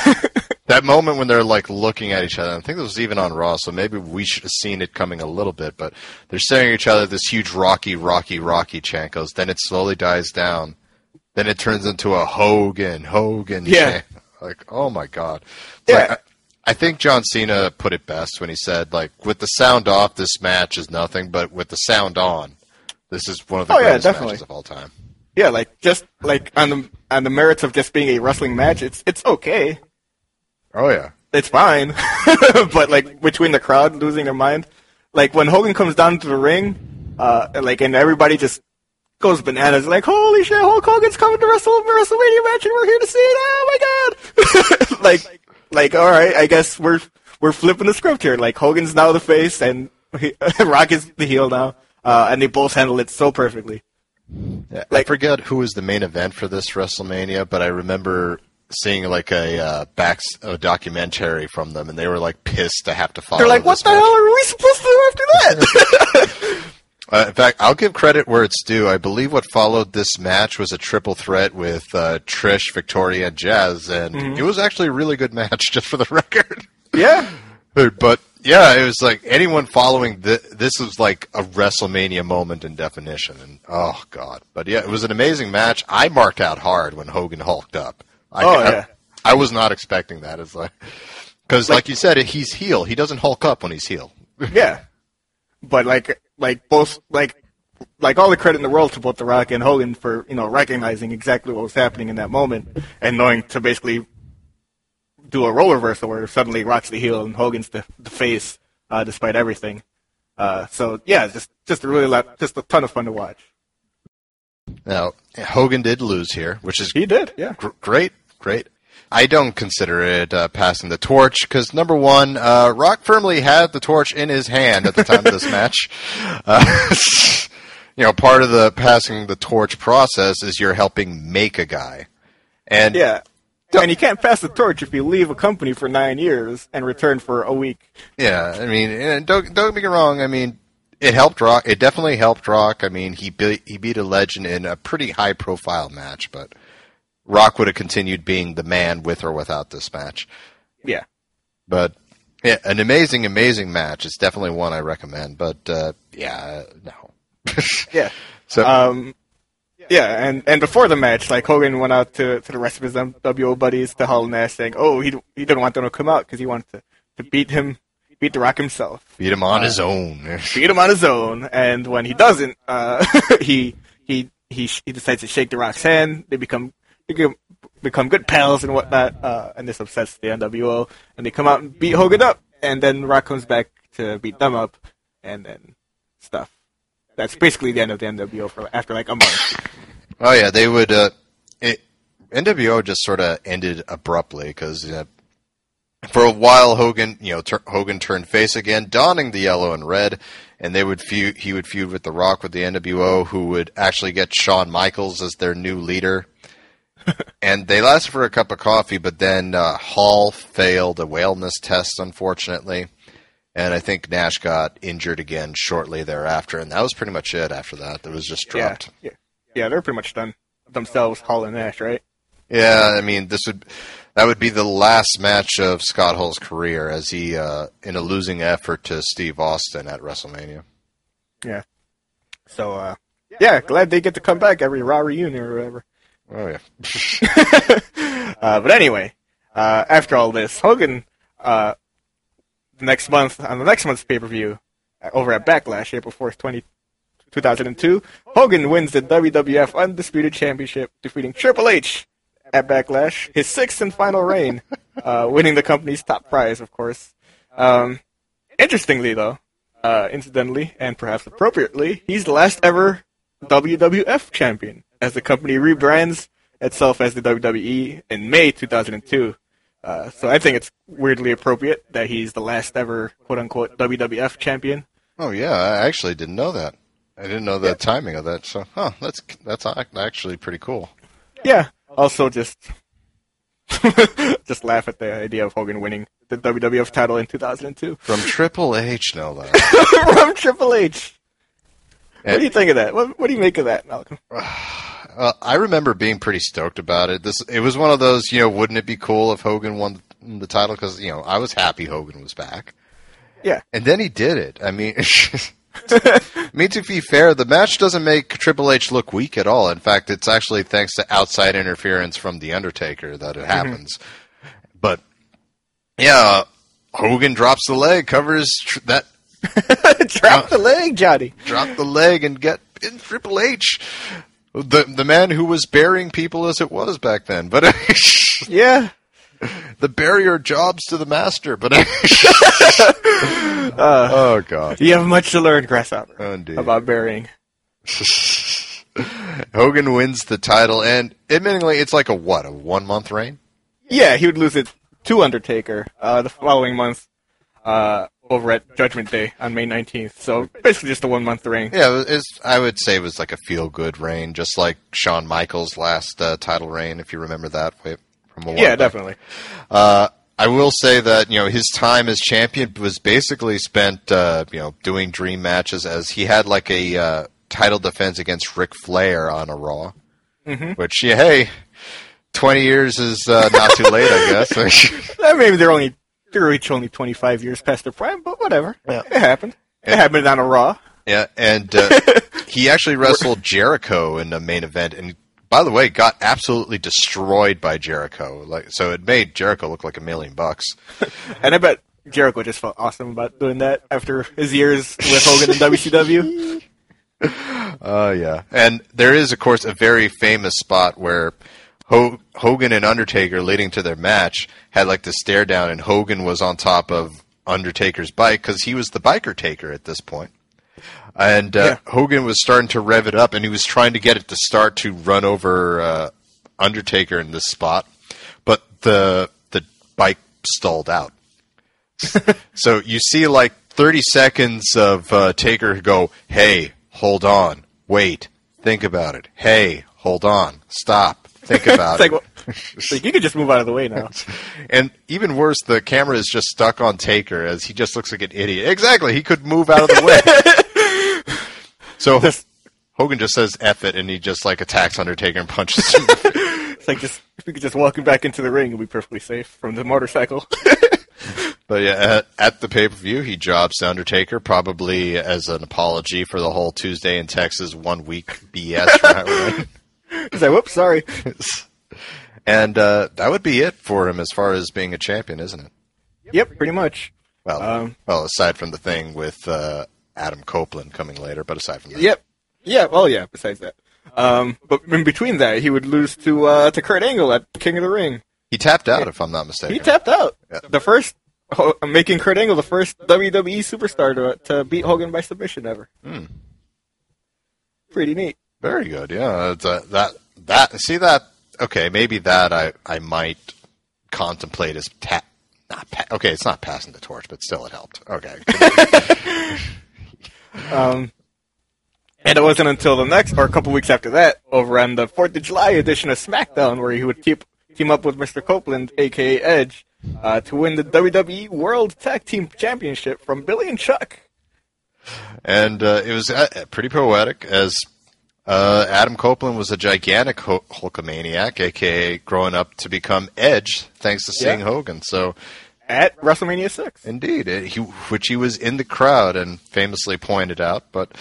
that moment when they're like looking at each other. I think this was even on Raw, so maybe we should have seen it coming a little bit. But they're staring at each other. This huge Rocky, Rocky, Rocky chant goes. Then it slowly dies down. Then it turns into a Hogan, Hogan Yeah. chant. Like, oh my god. Yeah. Like, I, think John Cena put it best when he said, like, with the sound off, this match is nothing, but with the sound on, this is one of the Oh, yeah, greatest definitely. matches of all time. Yeah, like just like on the on the merits of just being a wrestling match, it's it's okay. Oh yeah. It's fine. but like between the crowd losing their mind, like when Hogan comes down to the ring, uh, like and everybody just goes bananas, like holy shit, Hulk Hogan's coming to wrestle WrestleMania match, and we're here to see it. Oh my god! like, like all right, I guess we're we're flipping the script here. Like Hogan's now the face, and he, Rock is the heel now, uh, and they both handle it so perfectly. Yeah, I forget who was the main event for this WrestleMania, but I remember seeing like a uh, back a documentary from them, and they were like pissed to have to follow. They're like, what the match. hell are we supposed to do after that? Uh, in fact, I'll give credit where it's due. I believe what followed this match was a triple threat with uh, Trish, Victoria, and Jazz, and Mm-hmm. it was actually a really good match, just for the record. yeah. But yeah, it was like anyone following th- this was like a WrestleMania moment in definition, and oh god! But yeah, it was an amazing match. I marked out hard when Hogan hulked up. I, Oh, yeah. I was not expecting that. It's like because, like, you said, he's heel. He doesn't hulk up when he's heel. Yeah. But like like both like like all the credit in the world to both The Rock and Hogan for, you know, recognizing exactly what was happening in that moment and knowing to basically do a role reversal where suddenly Rock's the heel and Hogan's the, the face, uh, despite everything. Uh, so yeah, just just a really lot, just a ton of fun to watch. Now Hogan did lose here, which is He did, yeah. Gr- great, great. I don't consider it uh, passing the torch because number one, uh, Rock firmly had the torch in his hand at the time of this match. Uh, you know, part of the passing the torch process is you're helping make a guy, and Yeah. And you can't pass the torch if you leave a company for nine years and return for a week. Yeah, I mean, and don't don't get me wrong. I mean, it helped Rock. It definitely helped Rock. I mean, he beat he beat a legend in a pretty high profile match, but Rock would have continued being the man with or without this match. Yeah. But yeah, an amazing, amazing match. It's definitely one I recommend. But uh, yeah, no. Yeah. so Um, yeah, and, and before the match, like Hogan went out to, to the rest of his NWO buddies to Hall and Nash saying, "Oh, he he didn't want them to come out because he wanted to, to beat him, beat the Rock himself, beat him on his own. beat him on his own." And when he doesn't, uh, he he he he decides to shake the Rock's hand. They become become, become good pals and whatnot. Uh, and this upsets the NWO, and they come out and beat Hogan up. And then Rock comes back to beat them up, and then stuff. That's basically the end of the NWO for after like a month. oh yeah, they would. Uh, it, NWO just sort of ended abruptly because for a while, Hogan, you know, Hogan turned face again, donning the yellow and red, and they would feud. He would feud with The Rock with the NWO, who would actually get Shawn Michaels as their new leader. And they lasted for a cup of coffee, but then uh, Hall failed a wellness test, unfortunately, and I think Nash got injured again shortly thereafter, and that was pretty much it. After that, it was just dropped. Yeah, yeah, yeah. They're pretty much done themselves, Hall and Nash, right? Yeah, I mean, this would that would be the last match of Scott Hall's career as he uh, in a losing effort to Steve Austin at WrestleMania. Yeah. So, uh, yeah, glad they get to come back every Raw reunion or whatever. Oh yeah, Uh, but anyway, uh, after all this, Hogan, uh, next month, on the next month's pay-per-view, uh, over at Backlash, April 4th, 20, 2002, Hogan wins the WWF Undisputed Championship, defeating Triple H at Backlash, his sixth and final reign, uh, winning the company's top prize, of course. Um, interestingly, though, uh, incidentally, and perhaps appropriately, he's the last ever WWF champion, as the company rebrands itself as the WWE in May 2002. Uh, so I think it's weirdly appropriate that he's the last ever quote unquote WWF champion. oh yeah. I actually didn't know that. I didn't know the timing of that. So, huh, that's that's actually pretty cool. Yeah. Also, just just laugh at the idea of Hogan winning the WWF title in 2002 From Triple H, no less. from Triple H. What do you think of that? What, what do you make of that, Malcolm? Uh, I remember being pretty stoked about it. This it was one of those, you know, wouldn't it be cool if Hogan won the title? Because you know, I was happy Hogan was back, Yeah. and then he did it. I mean, I mean to be fair, the match doesn't make Triple H look weak at all. In fact, it's actually thanks to outside interference from the Undertaker that it happens. But yeah, Hogan drops the leg, covers tr- that Drop the leg, Johnny. drop the leg and get in Triple H. The the man who was burying people as it was back then, but Yeah. the barrier jobs to the master. But oh god, You have much to learn, Grasshopper, indeed. about burying. Hogan wins the title, and admittingly, it's like a what a one month reign. Yeah, he would lose it to Undertaker uh, the following month uh, over at Judgment Day on May 19th. So basically just a one month reign. Yeah, it's, I would say it was like a feel good reign, just like Shawn Michaels' last uh, title reign, if you remember that way from a while. Yeah, back. definitely. Uh, I will say that you know his time as champion was basically spent uh, you know doing dream matches as he had like a uh, title defense against Ric Flair on a Raw, Mm-hmm. which yeah, hey, twenty years is uh, not too late, I guess. Maybe they're only they're each only 25 years past their prime, but whatever. Yeah. It happened. It happened on a Raw. yeah, and uh, he actually wrestled Jericho in the main event, and by the way, got absolutely destroyed by Jericho. Like so, it made Jericho look like a million bucks. And I bet Jericho just felt awesome about doing that after his years with Hogan in WCW. Oh yeah, and there is, of course, a very famous spot where Ho- Hogan and Undertaker, leading to their match, had like the stare down, and Hogan was on top of Undertaker's bike because he was the biker taker at this point. And uh, Hogan was starting to rev it up, and he was trying to get it to start to run over uh, Undertaker in this spot, but the the bike stalled out. so you see like 30 seconds of uh, Taker go, "Hey, hold on, wait, think about it. Hey, hold on, stop, think about It's like, it." well, like, you could just move out of the way now. And even worse, the camera is just stuck on Taker as he just looks like an idiot. Exactly, he could move out of the way. so Just- Hogan just says "F it" and he just like attacks Undertaker and punches him. It's like just if we could just walk him back into the ring and be perfectly safe from the motorcycle. But yeah, at, at the pay per view, he drops the Undertaker, probably as an apology for the whole Tuesday in Texas one week BS. He's like, whoops, sorry. and uh, that would be it for him as far as being a champion, isn't it? Yep, pretty much. Well, Um, well, aside from the thing with uh, Adam Copeland coming later, but aside from that, Yep. Yeah, well, yeah, besides that. Um, but in between that, he would lose to uh, to Kurt Angle at King of the Ring. he tapped out, if I'm not mistaken. He tapped out. Yeah. The first, making Kurt Angle the first WWE superstar to, to beat Hogan by submission ever. Hmm. Pretty neat. Very good. Yeah, that that see that. Okay, maybe that I I might contemplate as tap not pa- okay. It's not passing the torch, but still, it helped. Okay. Um, and it wasn't until the next, or a couple weeks after that, over on the Fourth of July edition of SmackDown, where he would keep team up with Mr. Copeland, aka Edge, uh, to win the WWE World Tag Team Championship from Billy and Chuck. and uh, it was uh, pretty poetic as uh, Adam Copeland was a gigantic Hul- Hulkamaniac, aka growing up to become Edge, thanks to seeing Yeah. Hogan. So, At WrestleMania 6. indeed, it, he, which he was in the crowd and famously pointed out, but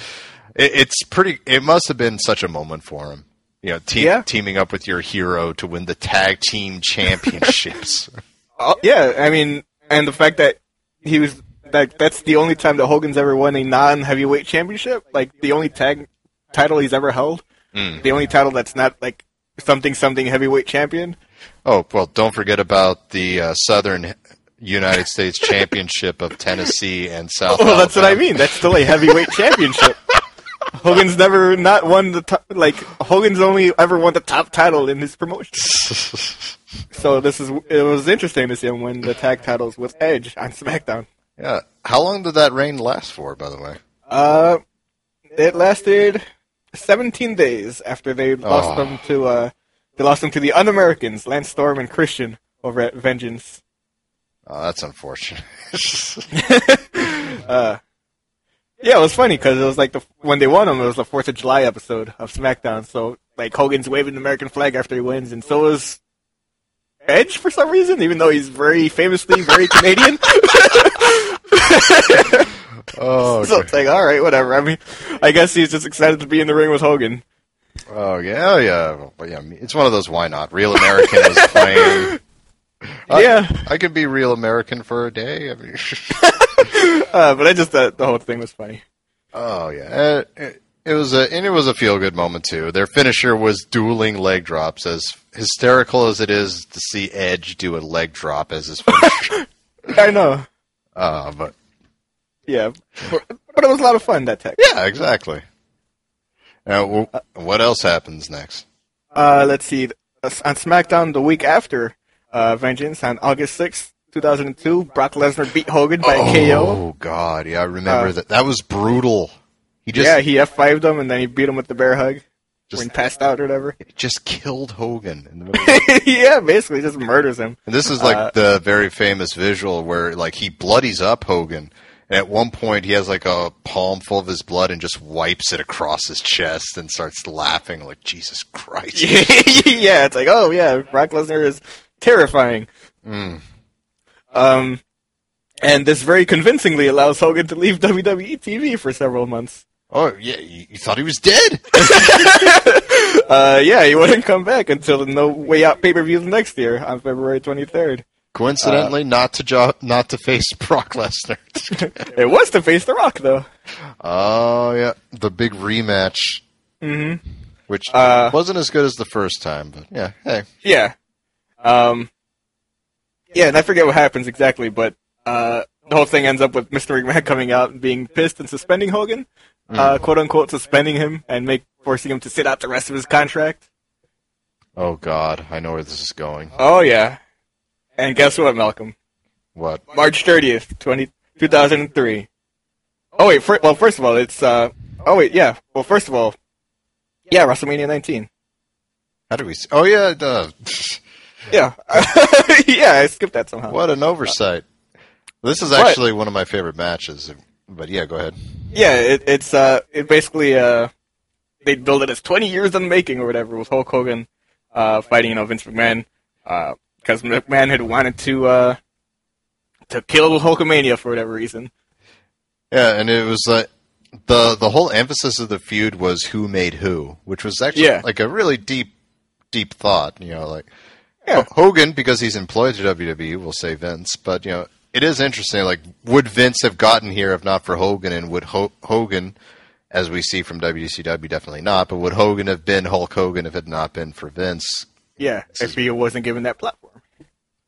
it, it's pretty. It must have been such a moment for him. You know, te- Yeah. teaming up with your hero to win the tag team championships. Oh, yeah, I mean, and the fact that he was that that's the only time that Hogan's ever won a non-heavyweight championship, like the only tag title he's ever held, the only title that's not like something something heavyweight champion. Oh well, don't forget about the uh, Southern United States Championship of Tennessee and South. Well, that's what I mean. That's still a heavyweight championship. Hogan's never not won the top, like Hogan's only ever won the top title in his promotion. so this is it was interesting to see him win the tag titles with Edge on SmackDown. Yeah. How long did that reign last for, by the way? Uh, it lasted 17 days after they lost Oh. them to uh they lost them to the Un-Americans, Lance Storm and Christian over at Vengeance. Oh, that's unfortunate. Uh, yeah, it was funny because it was like the when they won them, it was the Fourth of July episode of SmackDown. So like Hogan's waving the American flag after he wins, and so is Edge for some reason, even though he's very famously very Canadian. oh, so it's like, all right, whatever. I mean, I guess he's just excited to be in the ring with Hogan. oh yeah, oh, yeah. But yeah, it's one of those. Why not? Real American is playing. I- yeah, I could be real American for a day. I mean, uh, but I just thought the whole thing was funny. oh yeah, it, it was a and it was a feel good moment too. Their finisher was dueling leg drops. As hysterical as it is to see Edge do a leg drop as his finisher, I know. uh, but Yeah, but, it was a lot of fun that tag. yeah, exactly. Now, what else happens next? Uh, let's see. On SmackDown the week after uh, Vengeance on August sixth, two thousand and two, Brock Lesnar beat Hogan by KO. Oh God, yeah, I remember Uh, that. That was brutal. He just yeah, he F5'd him and then he beat him with the bear hug Just- when he passed out or whatever. just killed Hogan in the middle. Of yeah, basically just murders him. and this is like Uh, the very famous visual where like he bloodies up Hogan. And at one point, he has like a palm full of his blood and just wipes it across his chest and starts laughing like Jesus Christ. yeah, it's like, oh yeah, Brock Lesnar is terrifying. Mm. Um, and this very convincingly allows Hogan to leave WWE TV for several months. Oh yeah, you, thought he was dead? Uh, yeah, he wouldn't come back until the No Way Out pay per view next year on February 23rd. Coincidentally, not to jo- not to face Brock Lesnar. It was to face The Rock, though. oh yeah, the big rematch, Mm-hmm. which Uh, wasn't as good as the first time, but yeah, hey, Yeah. Um. Yeah, and I forget what happens exactly, but uh, the whole thing ends up with Mr. McMahon coming out and being pissed and suspending Hogan, uh, quote unquote, suspending him and make forcing him to sit out the rest of his contract. oh God, I know where this is going. Oh yeah. And guess what, Malcolm? What? March 30th, 20, 2003. Oh wait, fir- well first of all, it's uh oh wait, yeah. Well first of all, yeah, WrestleMania 19. How do we? See? Oh yeah, duh. Yeah. yeah, I skipped that somehow. what an oversight. This is actually one of my favorite matches. But yeah, go ahead. Yeah, it, it's uh, it basically uh, they build it as 20 years in the making or whatever with Hulk Hogan uh, fighting you know Vince McMahon because McMahon had wanted to uh, to kill Hulkamania for whatever reason. Yeah, and it was like the the whole emphasis of the feud was who made who, which was actually Yeah. like a really deep deep thought. You know, like Yeah. Hogan because he's employed to WWE will say Vince, but you know it is interesting. Like, would Vince have gotten here if not for Hogan, and would Ho- Hogan, as we see from WCW, definitely not, but would Hogan have been Hulk Hogan if it had not been for Vince? Yeah, if he wasn't given that platform.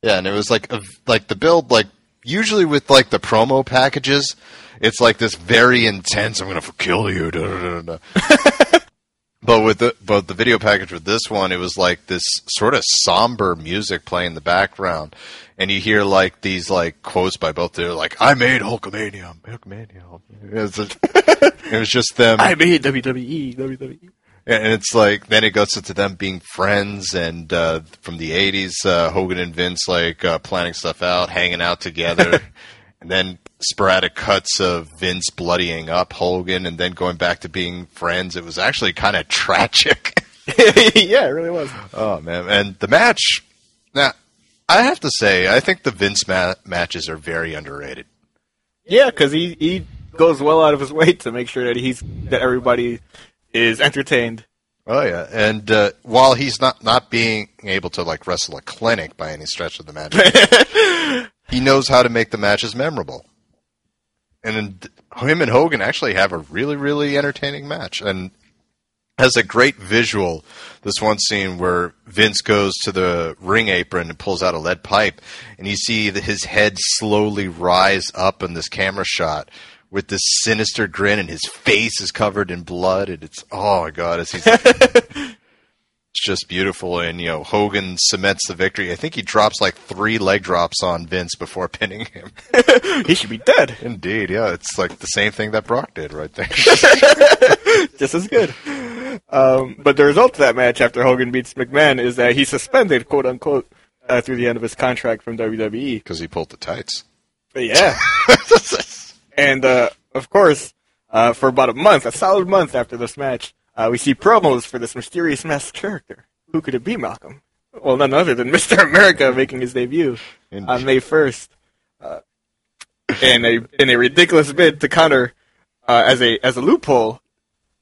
Yeah, and it was like a, like the build like usually with like the promo packages, it's like this very intense. I'm gonna kill you. Da, da, da. But with the but the video package with this one, it was like this sort of somber music playing in the background, and you hear like these like quotes by both. They're like, "I made Hulkamania, Hulkamania." It was, it was just them, I made WWE, WWE. And it's like then it goes into them being friends, and uh, from the '80s, uh, Hogan and Vince like uh, planning stuff out, hanging out together, and then sporadic cuts of Vince bloodying up Hogan, and then going back to being friends. It was actually kind of tragic. yeah, it really was. Oh man, and the match. Now, I have to say, I think the Vince ma- matches are very underrated. Yeah, because he he goes well out of his way to make sure that he's that everybody is entertained. Oh yeah, and uh, while he's not not being able to like wrestle a clinic by any stretch of the match, he knows how to make the matches memorable. And him and Hogan actually have a really really entertaining match, and has a great visual. This one scene where Vince goes to the ring apron and pulls out a lead pipe, and you see the, his head slowly rise up in this camera shot with this sinister grin, and his face is covered in blood, and it's oh my god, it's, it's just beautiful. And you know, Hogan cements the victory. I think he drops like three leg drops on Vince before pinning him. He should be dead. Indeed, yeah, it's like the same thing that Brock did right there. just as good. Um, but the result of that match after Hogan beats McMahon is that he's suspended, quote unquote, uh, through the end of his contract from WWE. Because he pulled the tights. But yeah. And uh, of course, uh, for about a month, a solid month after this match, uh, we see promos for this mysterious masked character. Who could it be, Malcolm? Well, none other than Mr. America making his debut Indeed. on May 1st. Uh, in a in a ridiculous bid to counter uh, as a as a loophole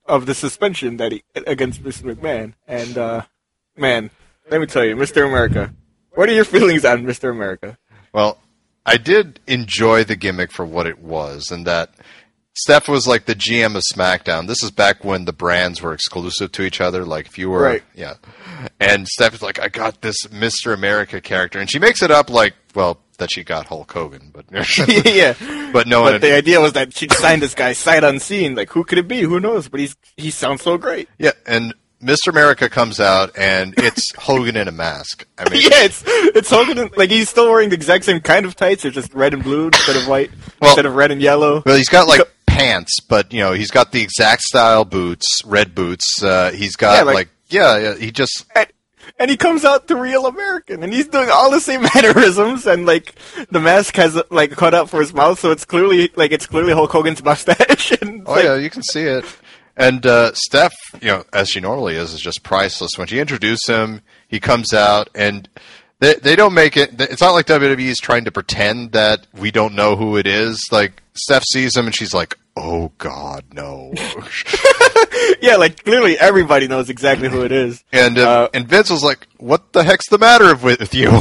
of the suspension that he against Mr. McMahon. And uh, man, let me tell you, Mr. America, what are your feelings on Mr. America? Well, I did enjoy the gimmick for what it was, and that Steph was like the GM of SmackDown. This is back when the brands were exclusive to each other. Like if you were, Right. yeah. And Steph is like, I got this Mr. America character, and she makes it up like, well, that she got Hulk Hogan, but yeah. but no But one. the idea was that she'd signed this guy sight unseen. Like, who could it be? Who knows? But he's he sounds so great. yeah, and Mr. America comes out, and it's Hogan in a mask. I mean, Yeah, it's it's Hogan. in- Like he's still wearing the exact same kind of tights. They're just red and blue instead of white. Well- instead of red and yellow. Well, he's got like pants, but you know, he's got the exact style boots, red boots. Uh, he's got Yeah, like, like- yeah, yeah, he just And, and he comes out to real American, and he's doing all the same mannerisms, and like the mask has like a cutout for his mouth, so it's clearly like it's clearly Hulk Hogan's mustache. And Oh like, yeah, you can see it. And uh, Steph, you know, as she normally is, is just priceless. When she introduces him, he comes out, and they they don't make it. It's not like WWE is trying to pretend that we don't know who it is. Like Steph sees him, and she's like, "Oh God, no!" yeah, like clearly everybody knows exactly who it is. and uh, Uh, and Vince was like, "What the heck's the matter with, with you?"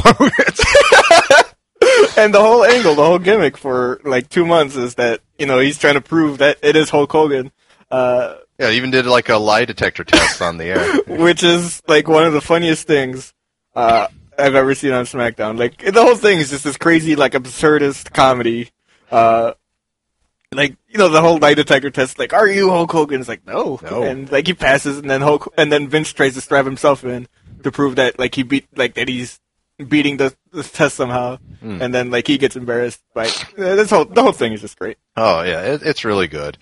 And the whole angle, the whole gimmick for like two months is that you know he's trying to prove that it is Hulk Hogan. Uh, yeah, even did like a lie detector test on the air. which is like one of the funniest things uh, I've ever seen on SmackDown. Like the whole thing is just this crazy, like absurdist comedy. Uh, like you know the whole lie detector test. Like, are you Hulk Hogan? It's like no, No. and like he passes, and then Hulk, and then Vince tries to strap himself in to prove that like he beat, like that he's beating the, the test somehow, and then like he gets embarrassed. By this whole the whole thing is just great. Oh yeah, it, it's really good.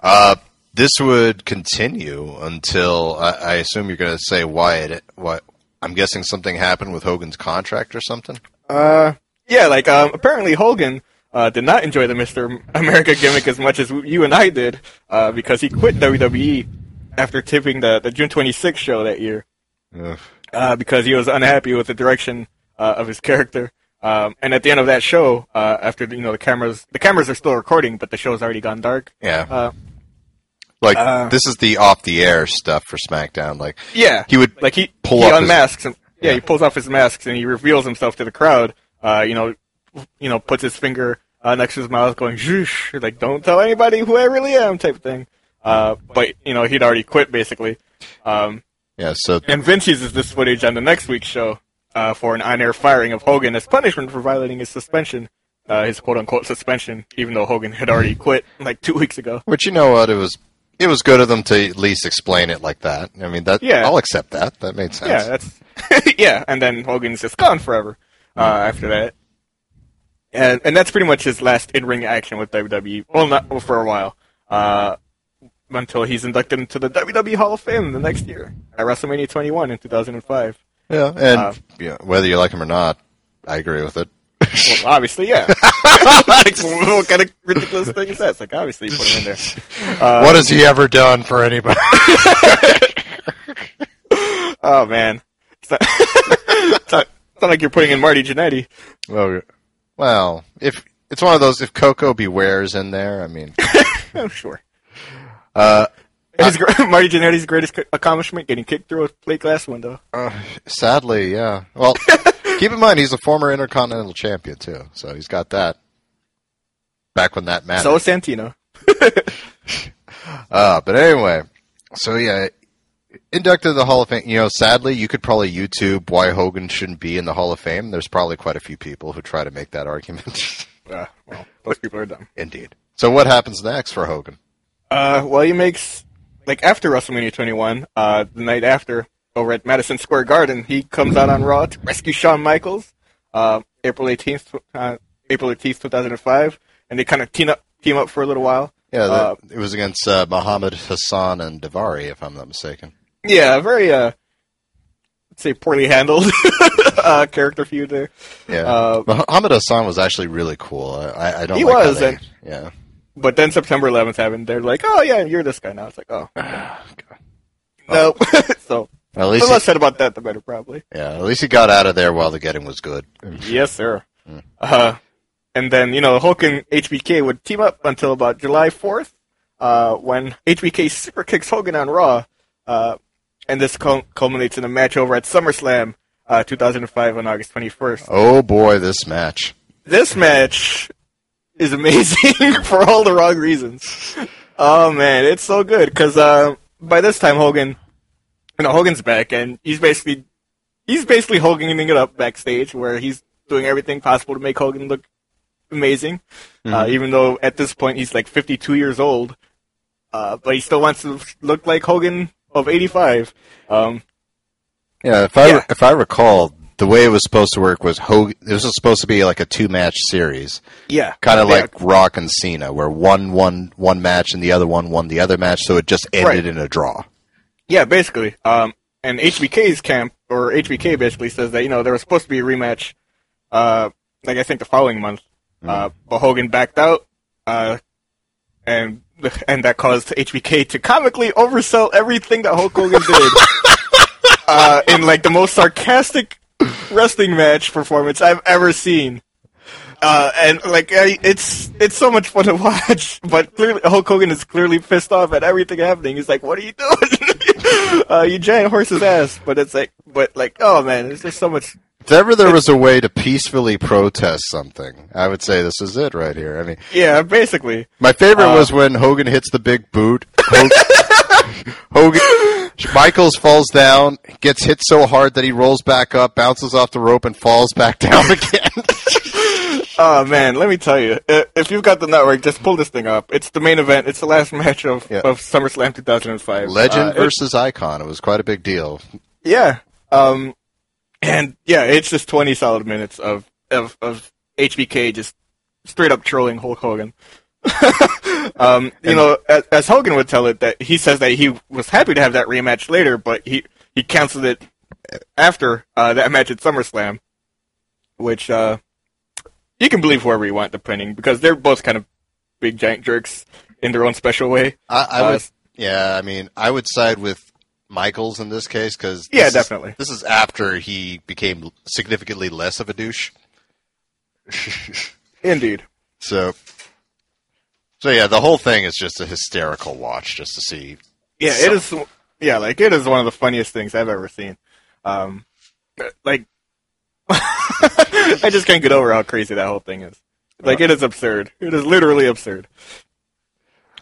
Uh, this would continue until I, I assume you're going to say why it. What I'm guessing something happened with Hogan's contract or something. Uh, yeah, like um, apparently Hogan uh, did not enjoy the Mr. America gimmick as much as you and I did uh, because he quit WWE after tipping the, the June 26th show that year uh, because he was unhappy with the direction uh, of his character. Um, and at the end of that show, uh, after you know the cameras, the cameras are still recording, but the show's already gone dark. Yeah, Uh, like uh, this is the off the air stuff for SmackDown. Like yeah, he would like he pull he up his- and yeah, Yeah. he pulls off his masks and he reveals himself to the crowd. Uh, you know, you know, puts his finger uh, next to his mouth, going "Zhoosh," like "Don't tell anybody who I really am," type of thing. Uh, but you know, he'd already quit basically. Um, yeah. So and Vince uses this footage on the next week's show uh, for an on-air firing of Hogan as punishment for violating his suspension, uh, his quote-unquote suspension, even though Hogan had already quit like two weeks ago. But you know what? It was it was good of them to at least explain it like that. I mean, that Yeah. I'll accept that. That made sense. Yeah, that's yeah. And then Hogan's just gone forever uh, after that, and and that's pretty much his last in ring action with WWE. Well, not well, for a while, uh, until he's inducted into the WWE Hall of Fame the next year at WrestleMania 21 in 2005. yeah, and Uh, yeah, whether you like him or not, I agree with it. Well, obviously, yeah. like, what kind of ridiculous thing is that? It's like obviously you put him in there. Uh, what has he ever done for anybody? Oh man, it's not, it's not, it's not like you're putting in Marty Jannetty. well, well, if it's one of those, if Koko B. Ware's in there, I mean, Oh, sure. uh, His, Marty Jannetty's greatest accomplishment: getting kicked through a plate glass window. uh, sadly, yeah. Well, keep in mind he's a former Intercontinental Champion too, so he's got that. Back when that mattered. So is Santino. Uh, but anyway, so yeah, inducted to the Hall of Fame. You know, sadly, you could probably YouTube why Hogan shouldn't be in the Hall of Fame. There's probably quite a few people who try to make that argument. Uh, well, those people are dumb. Indeed. So what happens next for Hogan? Uh, well, he makes like after WrestleMania 21, uh, the night after over at Madison Square Garden, he comes out on Raw to rescue Shawn Michaels. Uh, April 18th, tw- uh, April 18th, 2005, and they kind of team up, team up for a little while. Yeah, Uh, it was against uh, Muhammad Hassan and Daivari, if I'm not mistaken. Yeah, very uh, let's say poorly handled uh, character feud there. Yeah, Uh, Muhammad Hassan was actually really cool. I, I, don't. He like was, they- and- yeah. But then September 11th happened. They're like, "Oh yeah, you're this guy now." It's like, "Oh, no." so Well, at the least, less he, said about that, the better, probably. yeah, at least he got out of there while the getting was good. Yes, sir. Uh, and then, you know, Hulk and HBK would team up until about July 4th, uh, when HBK super kicks Hogan on Raw. Uh, and this cul- culminates in a match over at SummerSlam, uh, 2005 on August 21st. Oh boy, this match. This match is amazing for all the wrong reasons. Oh man, it's so good because uh, by this time Hogan, you know, Hogan's back and he's basically he's basically Hoganing it up backstage where he's doing everything possible to make Hogan look amazing. Uh, even though at this point he's like 52 years old, uh, but he still wants to look like Hogan of 85. Um, Yeah, if I Yeah. if I recall, the way it was supposed to work was Hogan. This was supposed to be like a two match series, yeah, kind of Yeah. like Rock and Cena, where one won one match and the other one won the other match, so it just ended Right. in a draw. Yeah, basically. Um, and HBK's camp, or HBK basically says that, you know, there was supposed to be a rematch, uh, like I think the following month. Uh, but Hogan backed out, uh, and, and that caused HBK to comically oversell everything that Hulk Hogan did, uh, in like the most sarcastic wrestling match performance I've ever seen. Uh, and like I, it's it's so much fun to watch, but clearly Hulk Hogan is clearly pissed off at everything happening. He's like, "What are you doing? uh, you giant horse's ass!" But it's like, but like, oh man, it's just so much. If ever there was a way to peacefully protest something, I would say this is it right here. I mean, Yeah, basically. my favorite Uh, was when Hogan hits the big boot. Hogan, Hogan, Michaels falls down, gets hit so hard that he rolls back up, bounces off the rope, and falls back down again. Oh man, let me tell you, if you've got the network, just pull this thing up. It's the main event. It's the last match of Yeah. of SummerSlam 2005. Legend Uh, it- versus icon. It was quite a big deal. Yeah. Um, and yeah, it's just 20 solid minutes of, of, of HBK just straight up trolling Hulk Hogan. um, you know, as, as Hogan would tell it, that he says that he was happy to have that rematch later, but he, he canceled it after, uh, that match at SummerSlam, which, uh, you can believe whoever you want, depending, because they're both kind of big giant jerks in their own special way. I, I Uh, would, yeah. I mean, I would side with Michaels in this case because Yeah, definitely. This is after he became significantly less of a douche. Indeed. So, so yeah, the whole thing is just a hysterical watch, just to see. Yeah, it is. Yeah, like it is one of the funniest things I've ever seen. Um, like, I just can't get over how crazy that whole thing is. Like, it is absurd. It is literally absurd.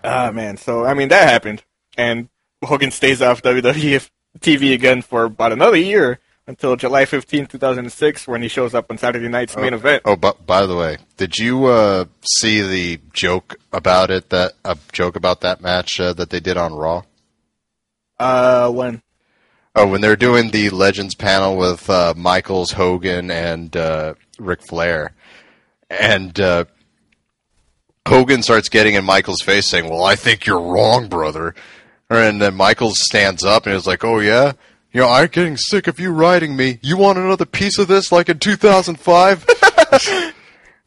Ah, man. So, I mean, that happened, and Hogan stays off WWE TV again for about another year until July 15, 2006, when he shows up on Saturday night's main event. Oh, but by the way, did you uh, see the joke about it? That a joke about that match uh, that they did on Raw? Uh, when? Oh, when they're doing the Legends panel with uh, Michaels, Hogan, and uh, Ric Flair, and uh, Hogan starts getting in Michaels' face, saying, "Well, I think you're wrong, brother." And then Michaels stands up and is like, "Oh yeah." You know, I'm getting sick of you riding me. You want another piece of this like in 2005?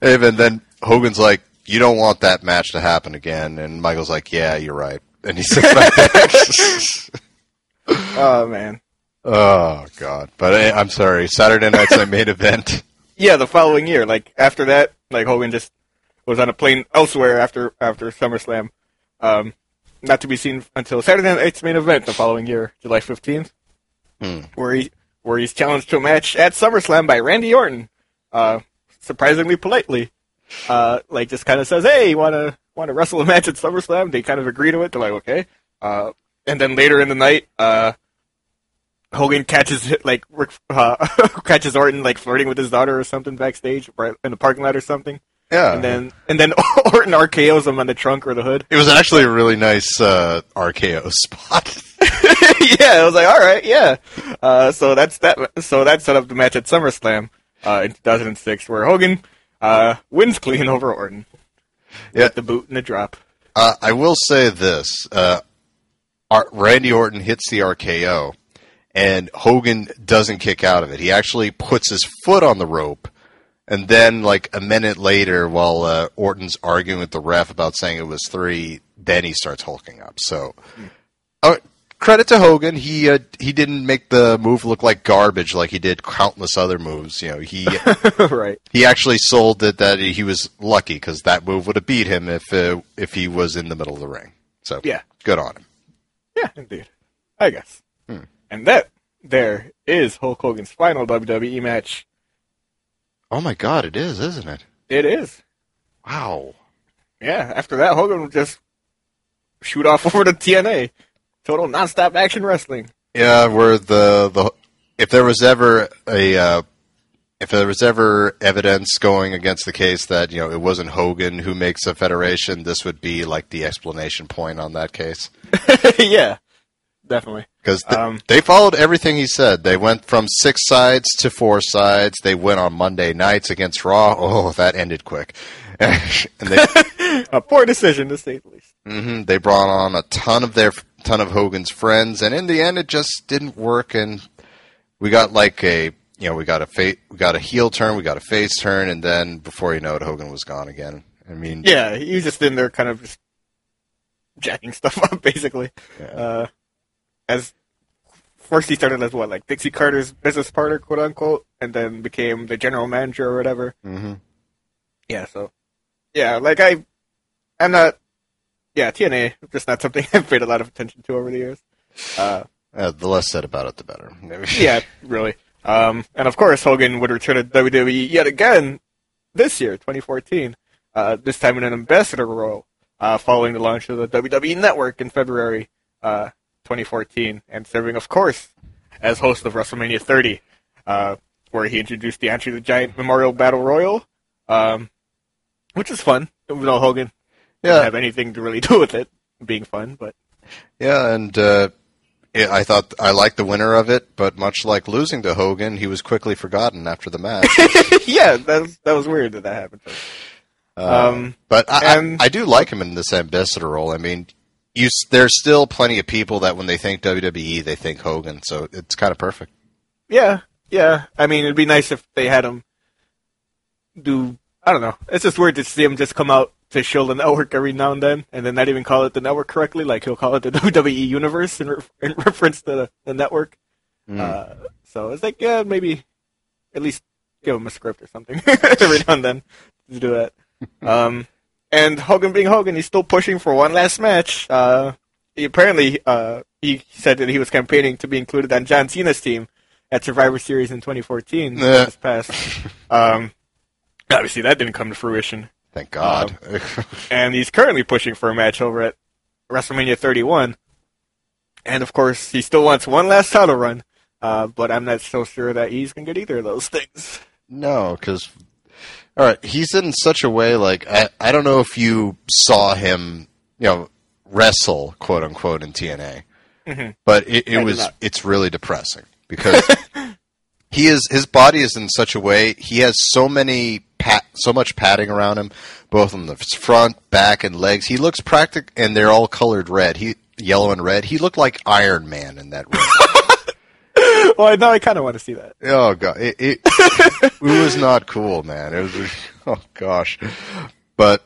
and then Hogan's like, you don't want that match to happen again. And Michael's like, yeah, you're right. And he sits back. Oh man. oh, God. But eh, I'm sorry. Saturday night's my main event. Yeah, the following year. Like after that, like Hogan just was on a plane elsewhere after after SummerSlam. Um, not to be seen until Saturday night's main event the following year, July 15th, where he where he's challenged to a match at SummerSlam by Randy Orton. Uh, surprisingly politely, uh, like just kind of says, "Hey, you wanna wanna wrestle a match at SummerSlam?" They kind of agree to it. They're like, "Okay." Uh, and then later in the night, uh, Hogan catches like Rick, uh, catches Orton like flirting with his daughter or something backstage right in the parking lot or something. Yeah. And then and then Orton RKO's him on the trunk or the hood. it was actually a really nice uh, RKO spot. yeah, I was like, all right, yeah. Uh, so that's that. So that set up the match at SummerSlam uh, in 2006, where Hogan uh, wins clean over Orton. Yeah. the boot and the drop. Uh, I will say this: uh, Randy Orton hits the RKO, and Hogan doesn't kick out of it. He actually puts his foot on the rope, and then, like a minute later, while uh, Orton's arguing with the ref about saying it was three, then he starts hulking up. So, uh, credit to Hogan. He uh, he didn't make the move look like garbage like he did countless other moves. You know, he right. he actually sold it that he was lucky because that move would have beat him if uh, if he was in the middle of the ring. So Yeah. good on him. Yeah, indeed. I guess. And that there is Hulk Hogan's final WWE match. Oh my God, it is, isn't it? It is. Wow. Yeah. After that, Hogan would just shoot off over to TNA. Total nonstop action wrestling. Yeah, where the the if there was ever a uh, if there was ever evidence going against the case that you know it wasn't Hogan who makes a federation, this would be like the explanation point on that case. yeah, definitely. Because th- Um, they followed everything he said. They went from six sides to four sides. They went on Monday nights against Raw. Oh, that ended quick. they A poor decision, to say the least. hmm they brought on a ton of their ton of Hogan's friends, and in the end, it just didn't work. And we got like a you know we got a fa- we got a heel turn, we got a face turn, and then before you know it, Hogan was gone again. I mean, Yeah, he was just in there kind of just jacking stuff up, basically. Uh, as first he started as what, like Dixie Carter's business partner, quote unquote, and then became the general manager or whatever. Mhm. Yeah, so yeah, like I, I'm not. Yeah, TNA just not something I've paid a lot of attention to over the years. Uh, uh, the less said about it, the better. yeah, really. Um, and of course, Hogan would return to WWE yet again this year, 2014. Uh, this time in an ambassador role, uh, following the launch of the WWE Network in February uh, 2014, and serving, of course, as host of WrestleMania 30, uh, where he introduced the Andre the Giant Memorial Battle Royal, um, which is fun. Even though Hogan didn't have anything to really do with it being fun, but Yeah, and uh, yeah, I thought I liked the winner of it, but much like losing to Hogan, he was quickly forgotten after the match. yeah, that was, that was weird that that happened. To. Um, But I, And- I, I do like him in this ambassador role. I mean, you there's still plenty of people that when they think WWE, they think Hogan. So it's kind of perfect. Yeah, yeah. I mean, it'd be nice if they had him do. I don't know. It's just weird to see him just come out to show the network every now and then, and then not even call it the network correctly. Like he'll call it the WWE Universe in, re- in reference to the, the network. Uh, so it's like, yeah, maybe at least give him a script or something every now and then to do that. um, and Hogan being Hogan, he's still pushing for one last match. Uh, he apparently, uh, he said that he was campaigning to be included on John Cena's team at Survivor Series in 2014. Yeah. This past. Um, obviously, that didn't come to fruition. Thank God. And he's currently pushing for a match over at WrestleMania 31. And of course, he still wants one last title run Uh, but I'm not so sure that he's gonna get either of those things. No, because all right, he's in such a way like I I don't know if you saw him, you know, wrestle quote unquote in TNA, but it, it was it's really depressing because he is his body is in such a way he has so many pat so much padding around him, both on the front, back, and legs. He looks practic, and they're all colored red. He yellow and red. He looked like Iron Man in that well, now I kind of want to see that. Oh god, it, it, it was not cool, man. It was oh gosh, but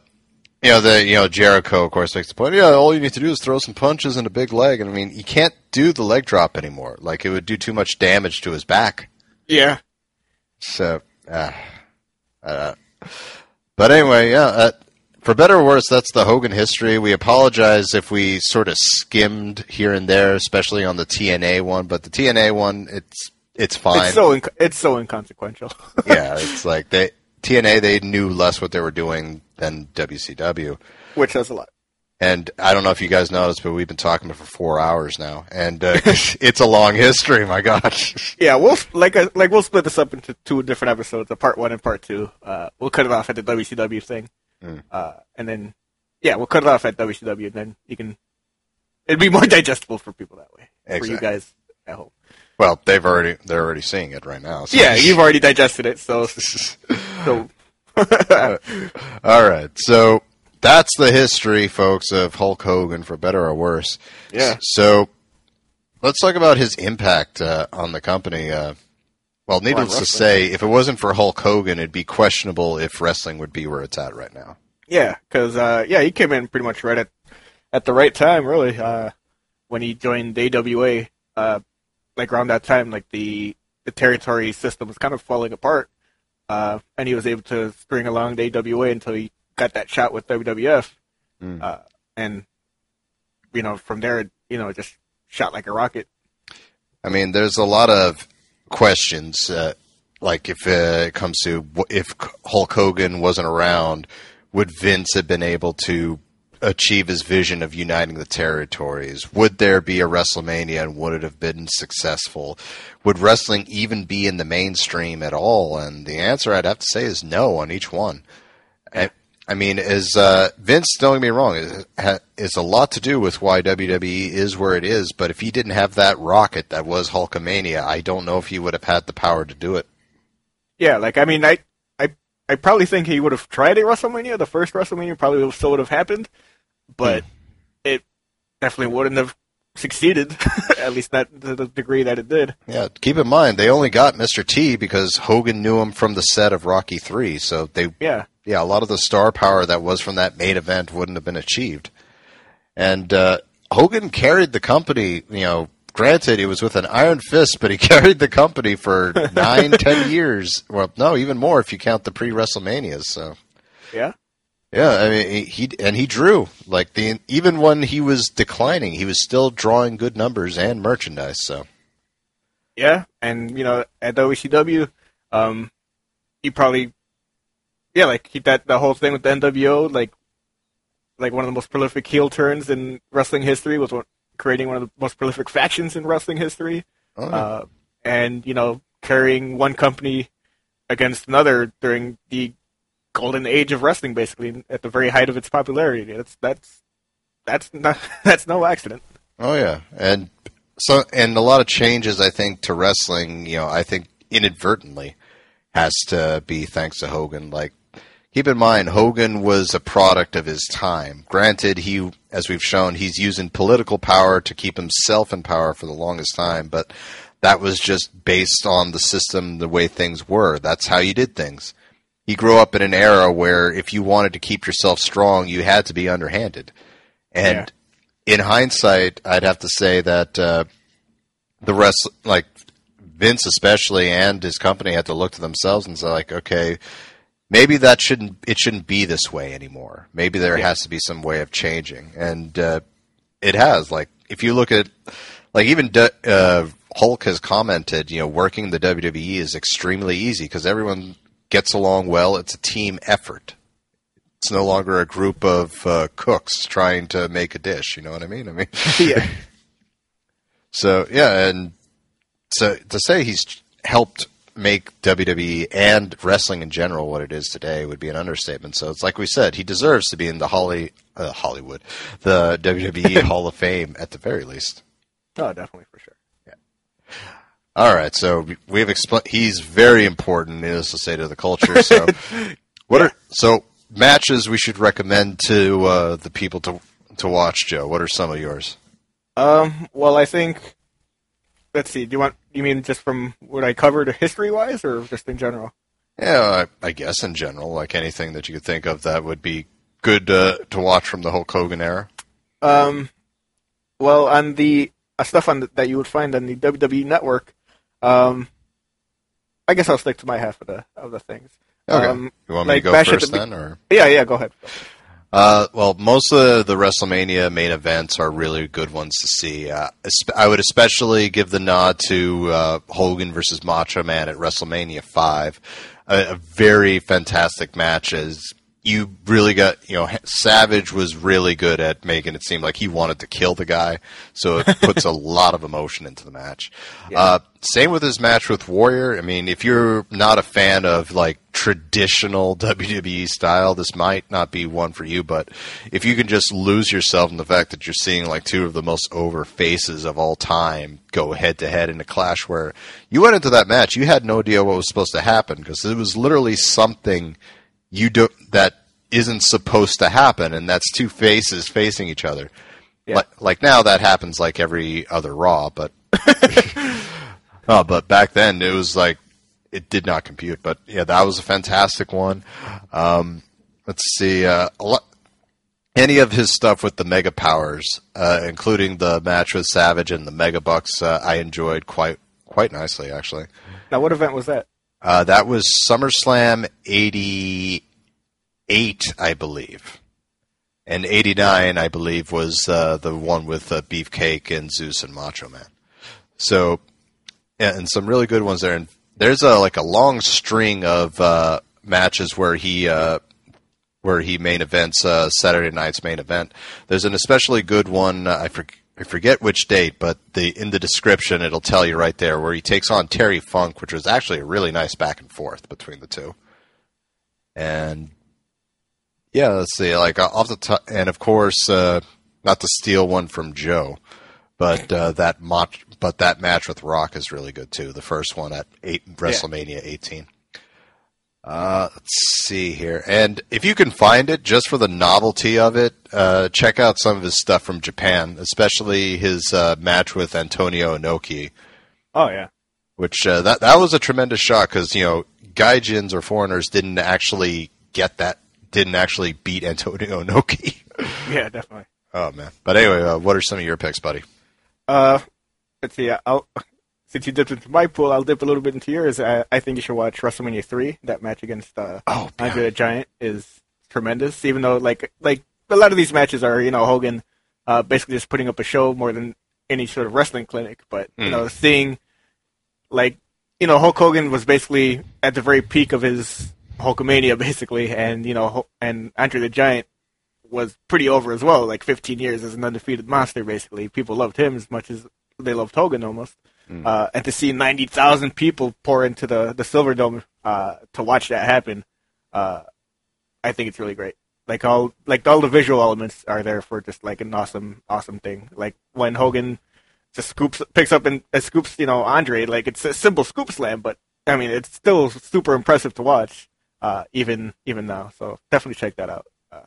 you know the you know Jericho of course makes the point. Yeah, all you need to do is throw some punches and a big leg, and I mean you can't do the leg drop anymore. Like it would do too much damage to his back. Yeah. So, uh, uh, but anyway, yeah. Uh, for better or worse, that's the Hogan history. We apologize if we sort of skimmed here and there, especially on the TNA one. But the TNA one, it's it's fine. It's so inc- it's so inconsequential. yeah, it's like they TNA they knew less what they were doing than WCW. Which says a lot. And I don't know if you guys noticed, but we've been talking for four hours now, and uh, it's a long history. My gosh. Yeah, we'll like uh, like we'll split this up into two different episodes, a part one and part two. Uh, we'll cut it off at the WCW thing, uh, and then yeah, we'll cut it off at WCW, and then you can it'd be more digestible for people that way for you guys at home. Well, they've already they're already seeing it right now. So. Yeah, you've already digested it, so so All right, so that's the history, folks, of Hulk Hogan, for better or worse. Yeah. So let's talk about his impact uh, on the company. Uh, well, needless to say, if it wasn't for Hulk Hogan, it'd be questionable if wrestling would be where it's at right now. yeah, because uh, yeah, he came in pretty much right at at the right time, really. Uh, when he joined AWA, uh, like around that time, like the the territory system was kind of falling apart, uh, and he was able to string along the AWA until he got that shot with WWF, Mm. uh, and you know from there, you know, just shot like a rocket. I mean, there's a lot of questions, uh, like if uh, it comes to if Hulk Hogan wasn't around, would Vince have been able to achieve his vision of uniting the territories? Would there be a WrestleMania and would it have been successful? Would wrestling even be in the mainstream at all? And the answer I'd have to say is no on each one. I, I mean, is uh, Vince? Don't get me wrong. Is, is a lot to do with why WWE is where it is. But if he didn't have that rocket that was Hulkamania, I don't know if he would have had the power to do it. Yeah, like I mean, I I I probably think he would have tried at WrestleMania. The first WrestleMania probably still would have happened, but it definitely wouldn't have succeeded. at least not to the degree that it did. Yeah, keep in mind they only got Mr. T because Hogan knew him from the set of Rocky Three. So they, Yeah, yeah, a lot of the star power that was from that main event wouldn't have been achieved. And uh, Hogan carried the company. You know, granted, it was with an iron fist, but he carried the company for nine, ten years. Well, no, even more if you count the pre WrestleManias. So. yeah, Yeah, I mean he, he and he drew like the even when he was declining, he was still drawing good numbers and merchandise. So yeah, and you know at WCW, um, he probably yeah like keep that the whole thing with the NWO like like one of the most prolific heel turns in wrestling history was one, creating one of the most prolific factions in wrestling history. oh, yeah. uh, and you know carrying one company against another during the golden age of wrestling, basically at the very height of its popularity. That's that's that's not that's no accident. oh yeah, and so and a lot of changes I think to wrestling. You know, I think inadvertently has to be thanks to Hogan. Like keep in mind, Hogan was a product of his time. Granted, he as we've shown, he's using political power to keep himself in power for the longest time, but that was just based on the system, the way things were. That's how you did things. He grew up in an era where if you wanted to keep yourself strong, you had to be underhanded. And in hindsight, I'd have to say that uh, the rest, like Vince especially, and his company had to look to themselves and say, like, okay, maybe that shouldn't it shouldn't be this way anymore. Maybe there Yeah. has to be some way of changing, and uh, it has. Like, if you look at, like, even uh, Hulk has commented, you know, working the WWE is extremely easy because everyone gets along well. It's a team effort. It's no longer a group of uh, cooks trying to make a dish. You know what I mean? I mean, yeah, so yeah, and so to say he's helped make WWE and wrestling in general what it is today would be an understatement. So it's like we said, he deserves to be in the Holly uh, Hollywood, the WWE Hall of Fame at the very least. Oh, definitely for sure. All right, so we- we've explained he's very important, needless to say, to the culture. So, what are so matches we should recommend to uh, the people to to watch? Joe, what are some of yours? Um, well, I think. Let's see. Do you want? You mean just from what I covered history wise, or just in general? Yeah, I, I guess in general, like anything that you could think of that would be good uh, to watch from the Hulk Hogan era. Um, well, on the uh, stuff on the, that you would find on the WWE Network, um, I guess I'll stick to my half of the of the things. Okay, Um, you want me like to go first the then, or? Yeah, yeah. Go ahead. Uh, well, most of the WrestleMania main events are really good ones to see. Uh, I would especially give the nod to uh, Hogan versus Macho Man at WrestleMania Five, a, a very fantastic match. As you really got, you know, Savage was really good at making it seem like he wanted to kill the guy, so it puts a lot of emotion into the match. Uh, same with his match with Warrior. I mean, if you're not a fan of like traditional WWE style, this might not be one for you. But if you can just lose yourself in the fact that you're seeing like two of the most over faces of all time go head to head in a clash where you went into that match, you had no idea what was supposed to happen because it was literally something you don't that isn't supposed to happen, and that's two faces facing each other. Yeah. Like, like now that happens like every other Raw, but oh, but back then it was like it did not compute. But yeah, that was a fantastic one. Um, let's see, uh, a lot, any of his stuff with the Mega Powers, uh, including the match with Savage and the Mega Bucks, uh, I enjoyed quite quite nicely actually. Now, what event was that? Uh, that was SummerSlam '88, I believe, and '89, I believe, was uh, the one with uh, Beefcake and Zeus and Macho Man. So, and some really good ones there. And there's a like a long string of uh, matches where he uh, where he main events uh, Saturday night's main event. There's an especially good one. Uh, I forget. I forget which date, but the in the description it'll tell you right there where he takes on Terry Funk, which was actually a really nice back and forth between the two. And yeah, let's see, like uh, off the top, and of course, uh, not to steal one from Joe, but uh, that match, but that match with Rock is really good too. The first one at eight, WrestleMania 18. Uh, let's see here, and if you can find it, just for the novelty of it, uh, check out some of his stuff from Japan, especially his uh, match with Antonio Inoki Oh yeah. which uh, that that was a tremendous shot because you know gaijins or foreigners didn't actually get that, didn't actually beat Antonio Inoki. Yeah, definitely. oh man! But anyway, uh, what are some of your picks, buddy? Uh, let's see. I'll, since you dipped into my pool, I'll dip a little bit into yours. I, I think you should watch WrestleMania three. That match against uh, Oh, Andre the Giant is tremendous. Even though like like a lot of these matches are you know Hogan uh, basically just putting up a show more than any sort of wrestling clinic. But you know seeing like you know Hulk Hogan was basically at the very peak of his Hulkamania basically, and you know and Andre the Giant was pretty over as well. Like 15 years as an undefeated monster, basically. People loved him as much as they loved Hogan almost. Uh, and to see 90,000 people pour into the the Silverdome uh, to watch that happen, uh, I think it's really great. Like all like all the visual elements are there for just like an awesome awesome thing. Like when Hogan just scoops picks up and uh, scoops you know Andre like it's a simple scoop slam, but I mean it's still super impressive to watch uh, even even now. So definitely check that out. Uh,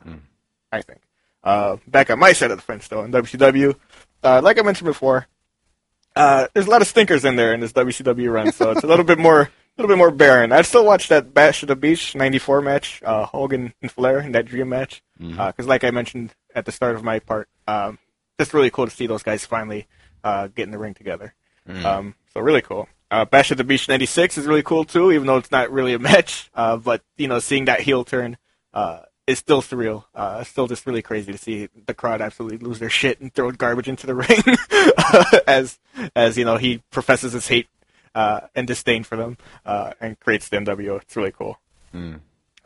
I think. Uh, back on my side of the fence though in WCW, uh, like I mentioned before, uh, there's a lot of stinkers in there in this WCW run, so it's a little bit more, a little bit more barren. I'd still watch that Bash at the Beach '94 match, uh, Hogan and Flair in that Dream match, because like I mentioned at the start of my part, um, just really cool to see those guys finally uh, get in the ring together. Um, so really cool. Uh, Bash at the Beach '96 is really cool too, even though it's not really a match. Uh, but you know, seeing that heel turn uh, is still surreal. Uh, still just really crazy to see the crowd absolutely lose their shit and throw garbage into the ring as as you know he professes his hate uh, and disdain for them uh, and creates the NWO. It's really cool.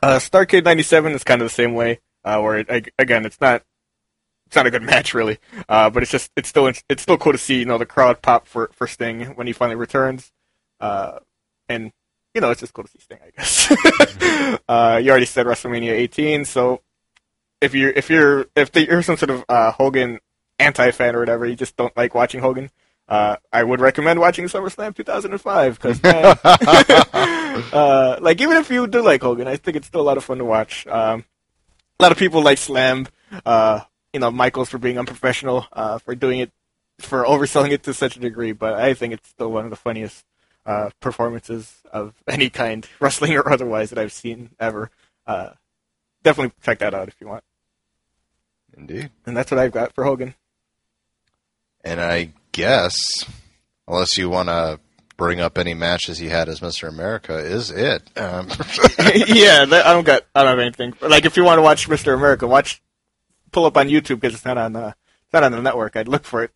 Uh, Starcade '97 is kind of the same way, uh, where it, again it's not it's not a good match really, uh, but it's just it's still it's still cool to see you know the crowd pop for for Sting when he finally returns, uh, and you know it's just cool to see Sting I guess. uh, you already said WrestleMania 18, so if you're if you're if the, you're some sort of uh, Hogan anti fan or whatever, you just don't like watching Hogan. Uh, I would recommend watching SummerSlam 2005 because, uh, like, even if you do like Hogan, I think it's still a lot of fun to watch. Um, a lot of people like Slam, uh, you know, Michaels for being unprofessional, uh, for doing it, for overselling it to such a degree, but I think it's still one of the funniest uh, performances of any kind, wrestling or otherwise, that I've seen ever. Uh, definitely check that out if you want. Indeed. And that's what I've got for Hogan. And I guess, unless you want to bring up any matches he had as Mr. America, is it? Um, yeah, that, I don't got. I don't have anything. Like, if you want to watch Mr. America, watch, pull up on YouTube because it's not on. Uh, it's not on the network. I'd look for it.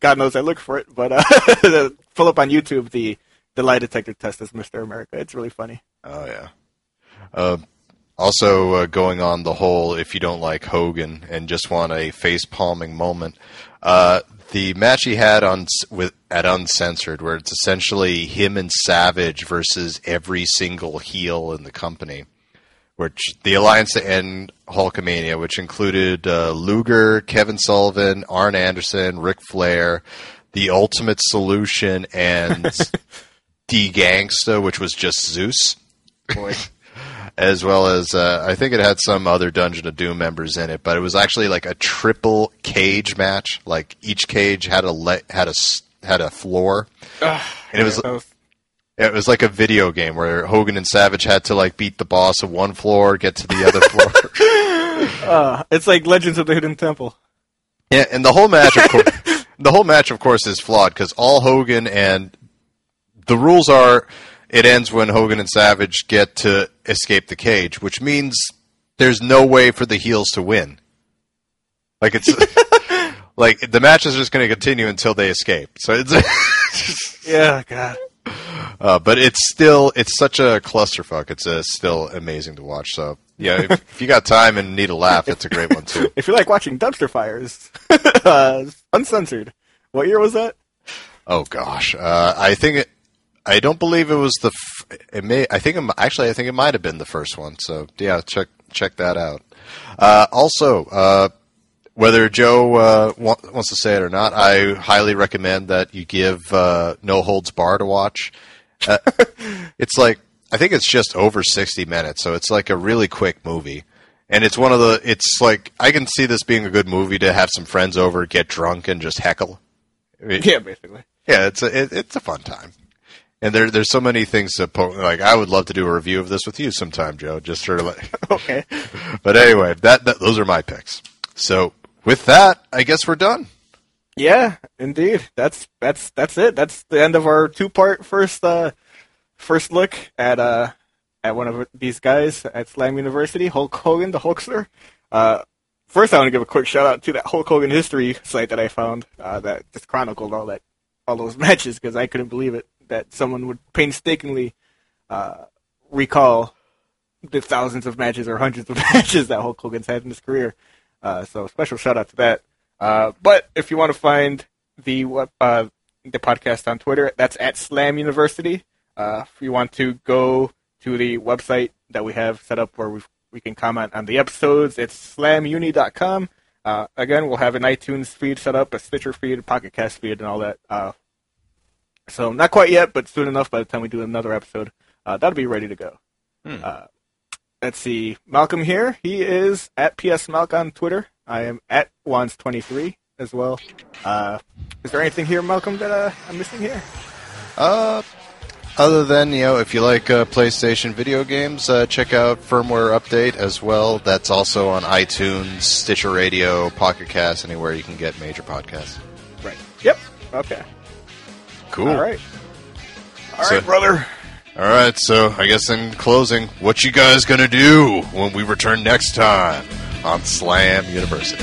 God knows I look for it, but uh, pull up on YouTube the the lie detector test as Mr. America. It's really funny. oh yeah. Uh, also, uh, going on the whole, if you don't like Hogan and just want a face palming moment, uh, the match he had on with at Uncensored, where it's essentially him and Savage versus every single heel in the company, which the Alliance to End Hulkamania, which included uh, Luger, Kevin Sullivan, Arn Anderson, Ric Flair, the Ultimate Solution, and Z-Gangsta, which was just Zeus Boy, as well as uh, I think it had some other Dungeon of Doom members in it, but it was actually like a triple cage match. Like each cage had a le- had a had a floor, and it was was- it was like a video game where Hogan and Savage had to like beat the boss of one floor, get to the other floor. uh, it's like Legends of the Hidden Temple. Yeah, and the whole match, of course, the whole match, of course, is flawed because all Hogan and the rules are it ends when Hogan and Savage get to escape the cage, which means there's no way for the heels to win. Like it's like the match is just going to continue until they escape. So it's, Yeah, God. uh, but it's still it's such a clusterfuck. It's uh, still amazing to watch. So yeah, if, if you got time and need a laugh, it's a great one too. If you like watching dumpster fires, uh, uncensored. What year was that? Oh gosh, uh, I think it. I don't believe it was the. F- it may. I think it, actually. I think it might have been the first one. So yeah, check check that out. Uh, also, uh, whether Joe uh, wa- wants to say it or not, I highly recommend that you give uh, No Holds Barred to watch. Uh, it's like I think it's just over sixty minutes, so it's like a really quick movie. And it's one of the. It's like I can see this being a good movie to have some friends over, get drunk, and just heckle. Yeah, basically. yeah, it's a it, it's a fun time, and there there's so many things to po- like. I would love to do a review of this with you sometime, Joe. Just sort of like, Okay. but anyway, that, that those are my picks. So with that, I guess we're done. Yeah, indeed. That's that's that's it. That's the end of our two part first uh first look at uh at one of these guys at Slam University, Hulk Hogan, the Hulkster. Uh first I want to give a quick shout out to that Hulk Hogan history site that I found, uh that just chronicled all that all those matches because I couldn't believe it that someone would painstakingly uh recall the thousands of matches or hundreds of matches that Hulk Hogan's had in his career. Uh, so special shout out to that. Uh, but if you want to find the uh, the podcast on Twitter, that's at Slam University. Uh, if you want to go to the website that we have set up where we we can comment on the episodes, it's slamuni.com. Uh, again, we'll have an iTunes feed set up, a Stitcher feed, a Pocket Cast feed, and all that. So not quite yet, but soon enough. By the time we do another episode, uh, that'll be ready to go. Uh, let's see. Malcolm here. He is at PS Malk on Twitter. I am at Wands23 as well. Uh, is there anything here, Malcolm, that uh, I'm missing here? Uh, other than you know, if you like uh, PlayStation video games, uh, check out Firmware Update as well. That's also on iTunes, Stitcher Radio, Pocket Cast, anywhere you can get major podcasts. Right. Yep. Okay. Cool. All right. All right, So- brother. All right, so I guess in closing, what you guys gonna do when we return next time on Slam University?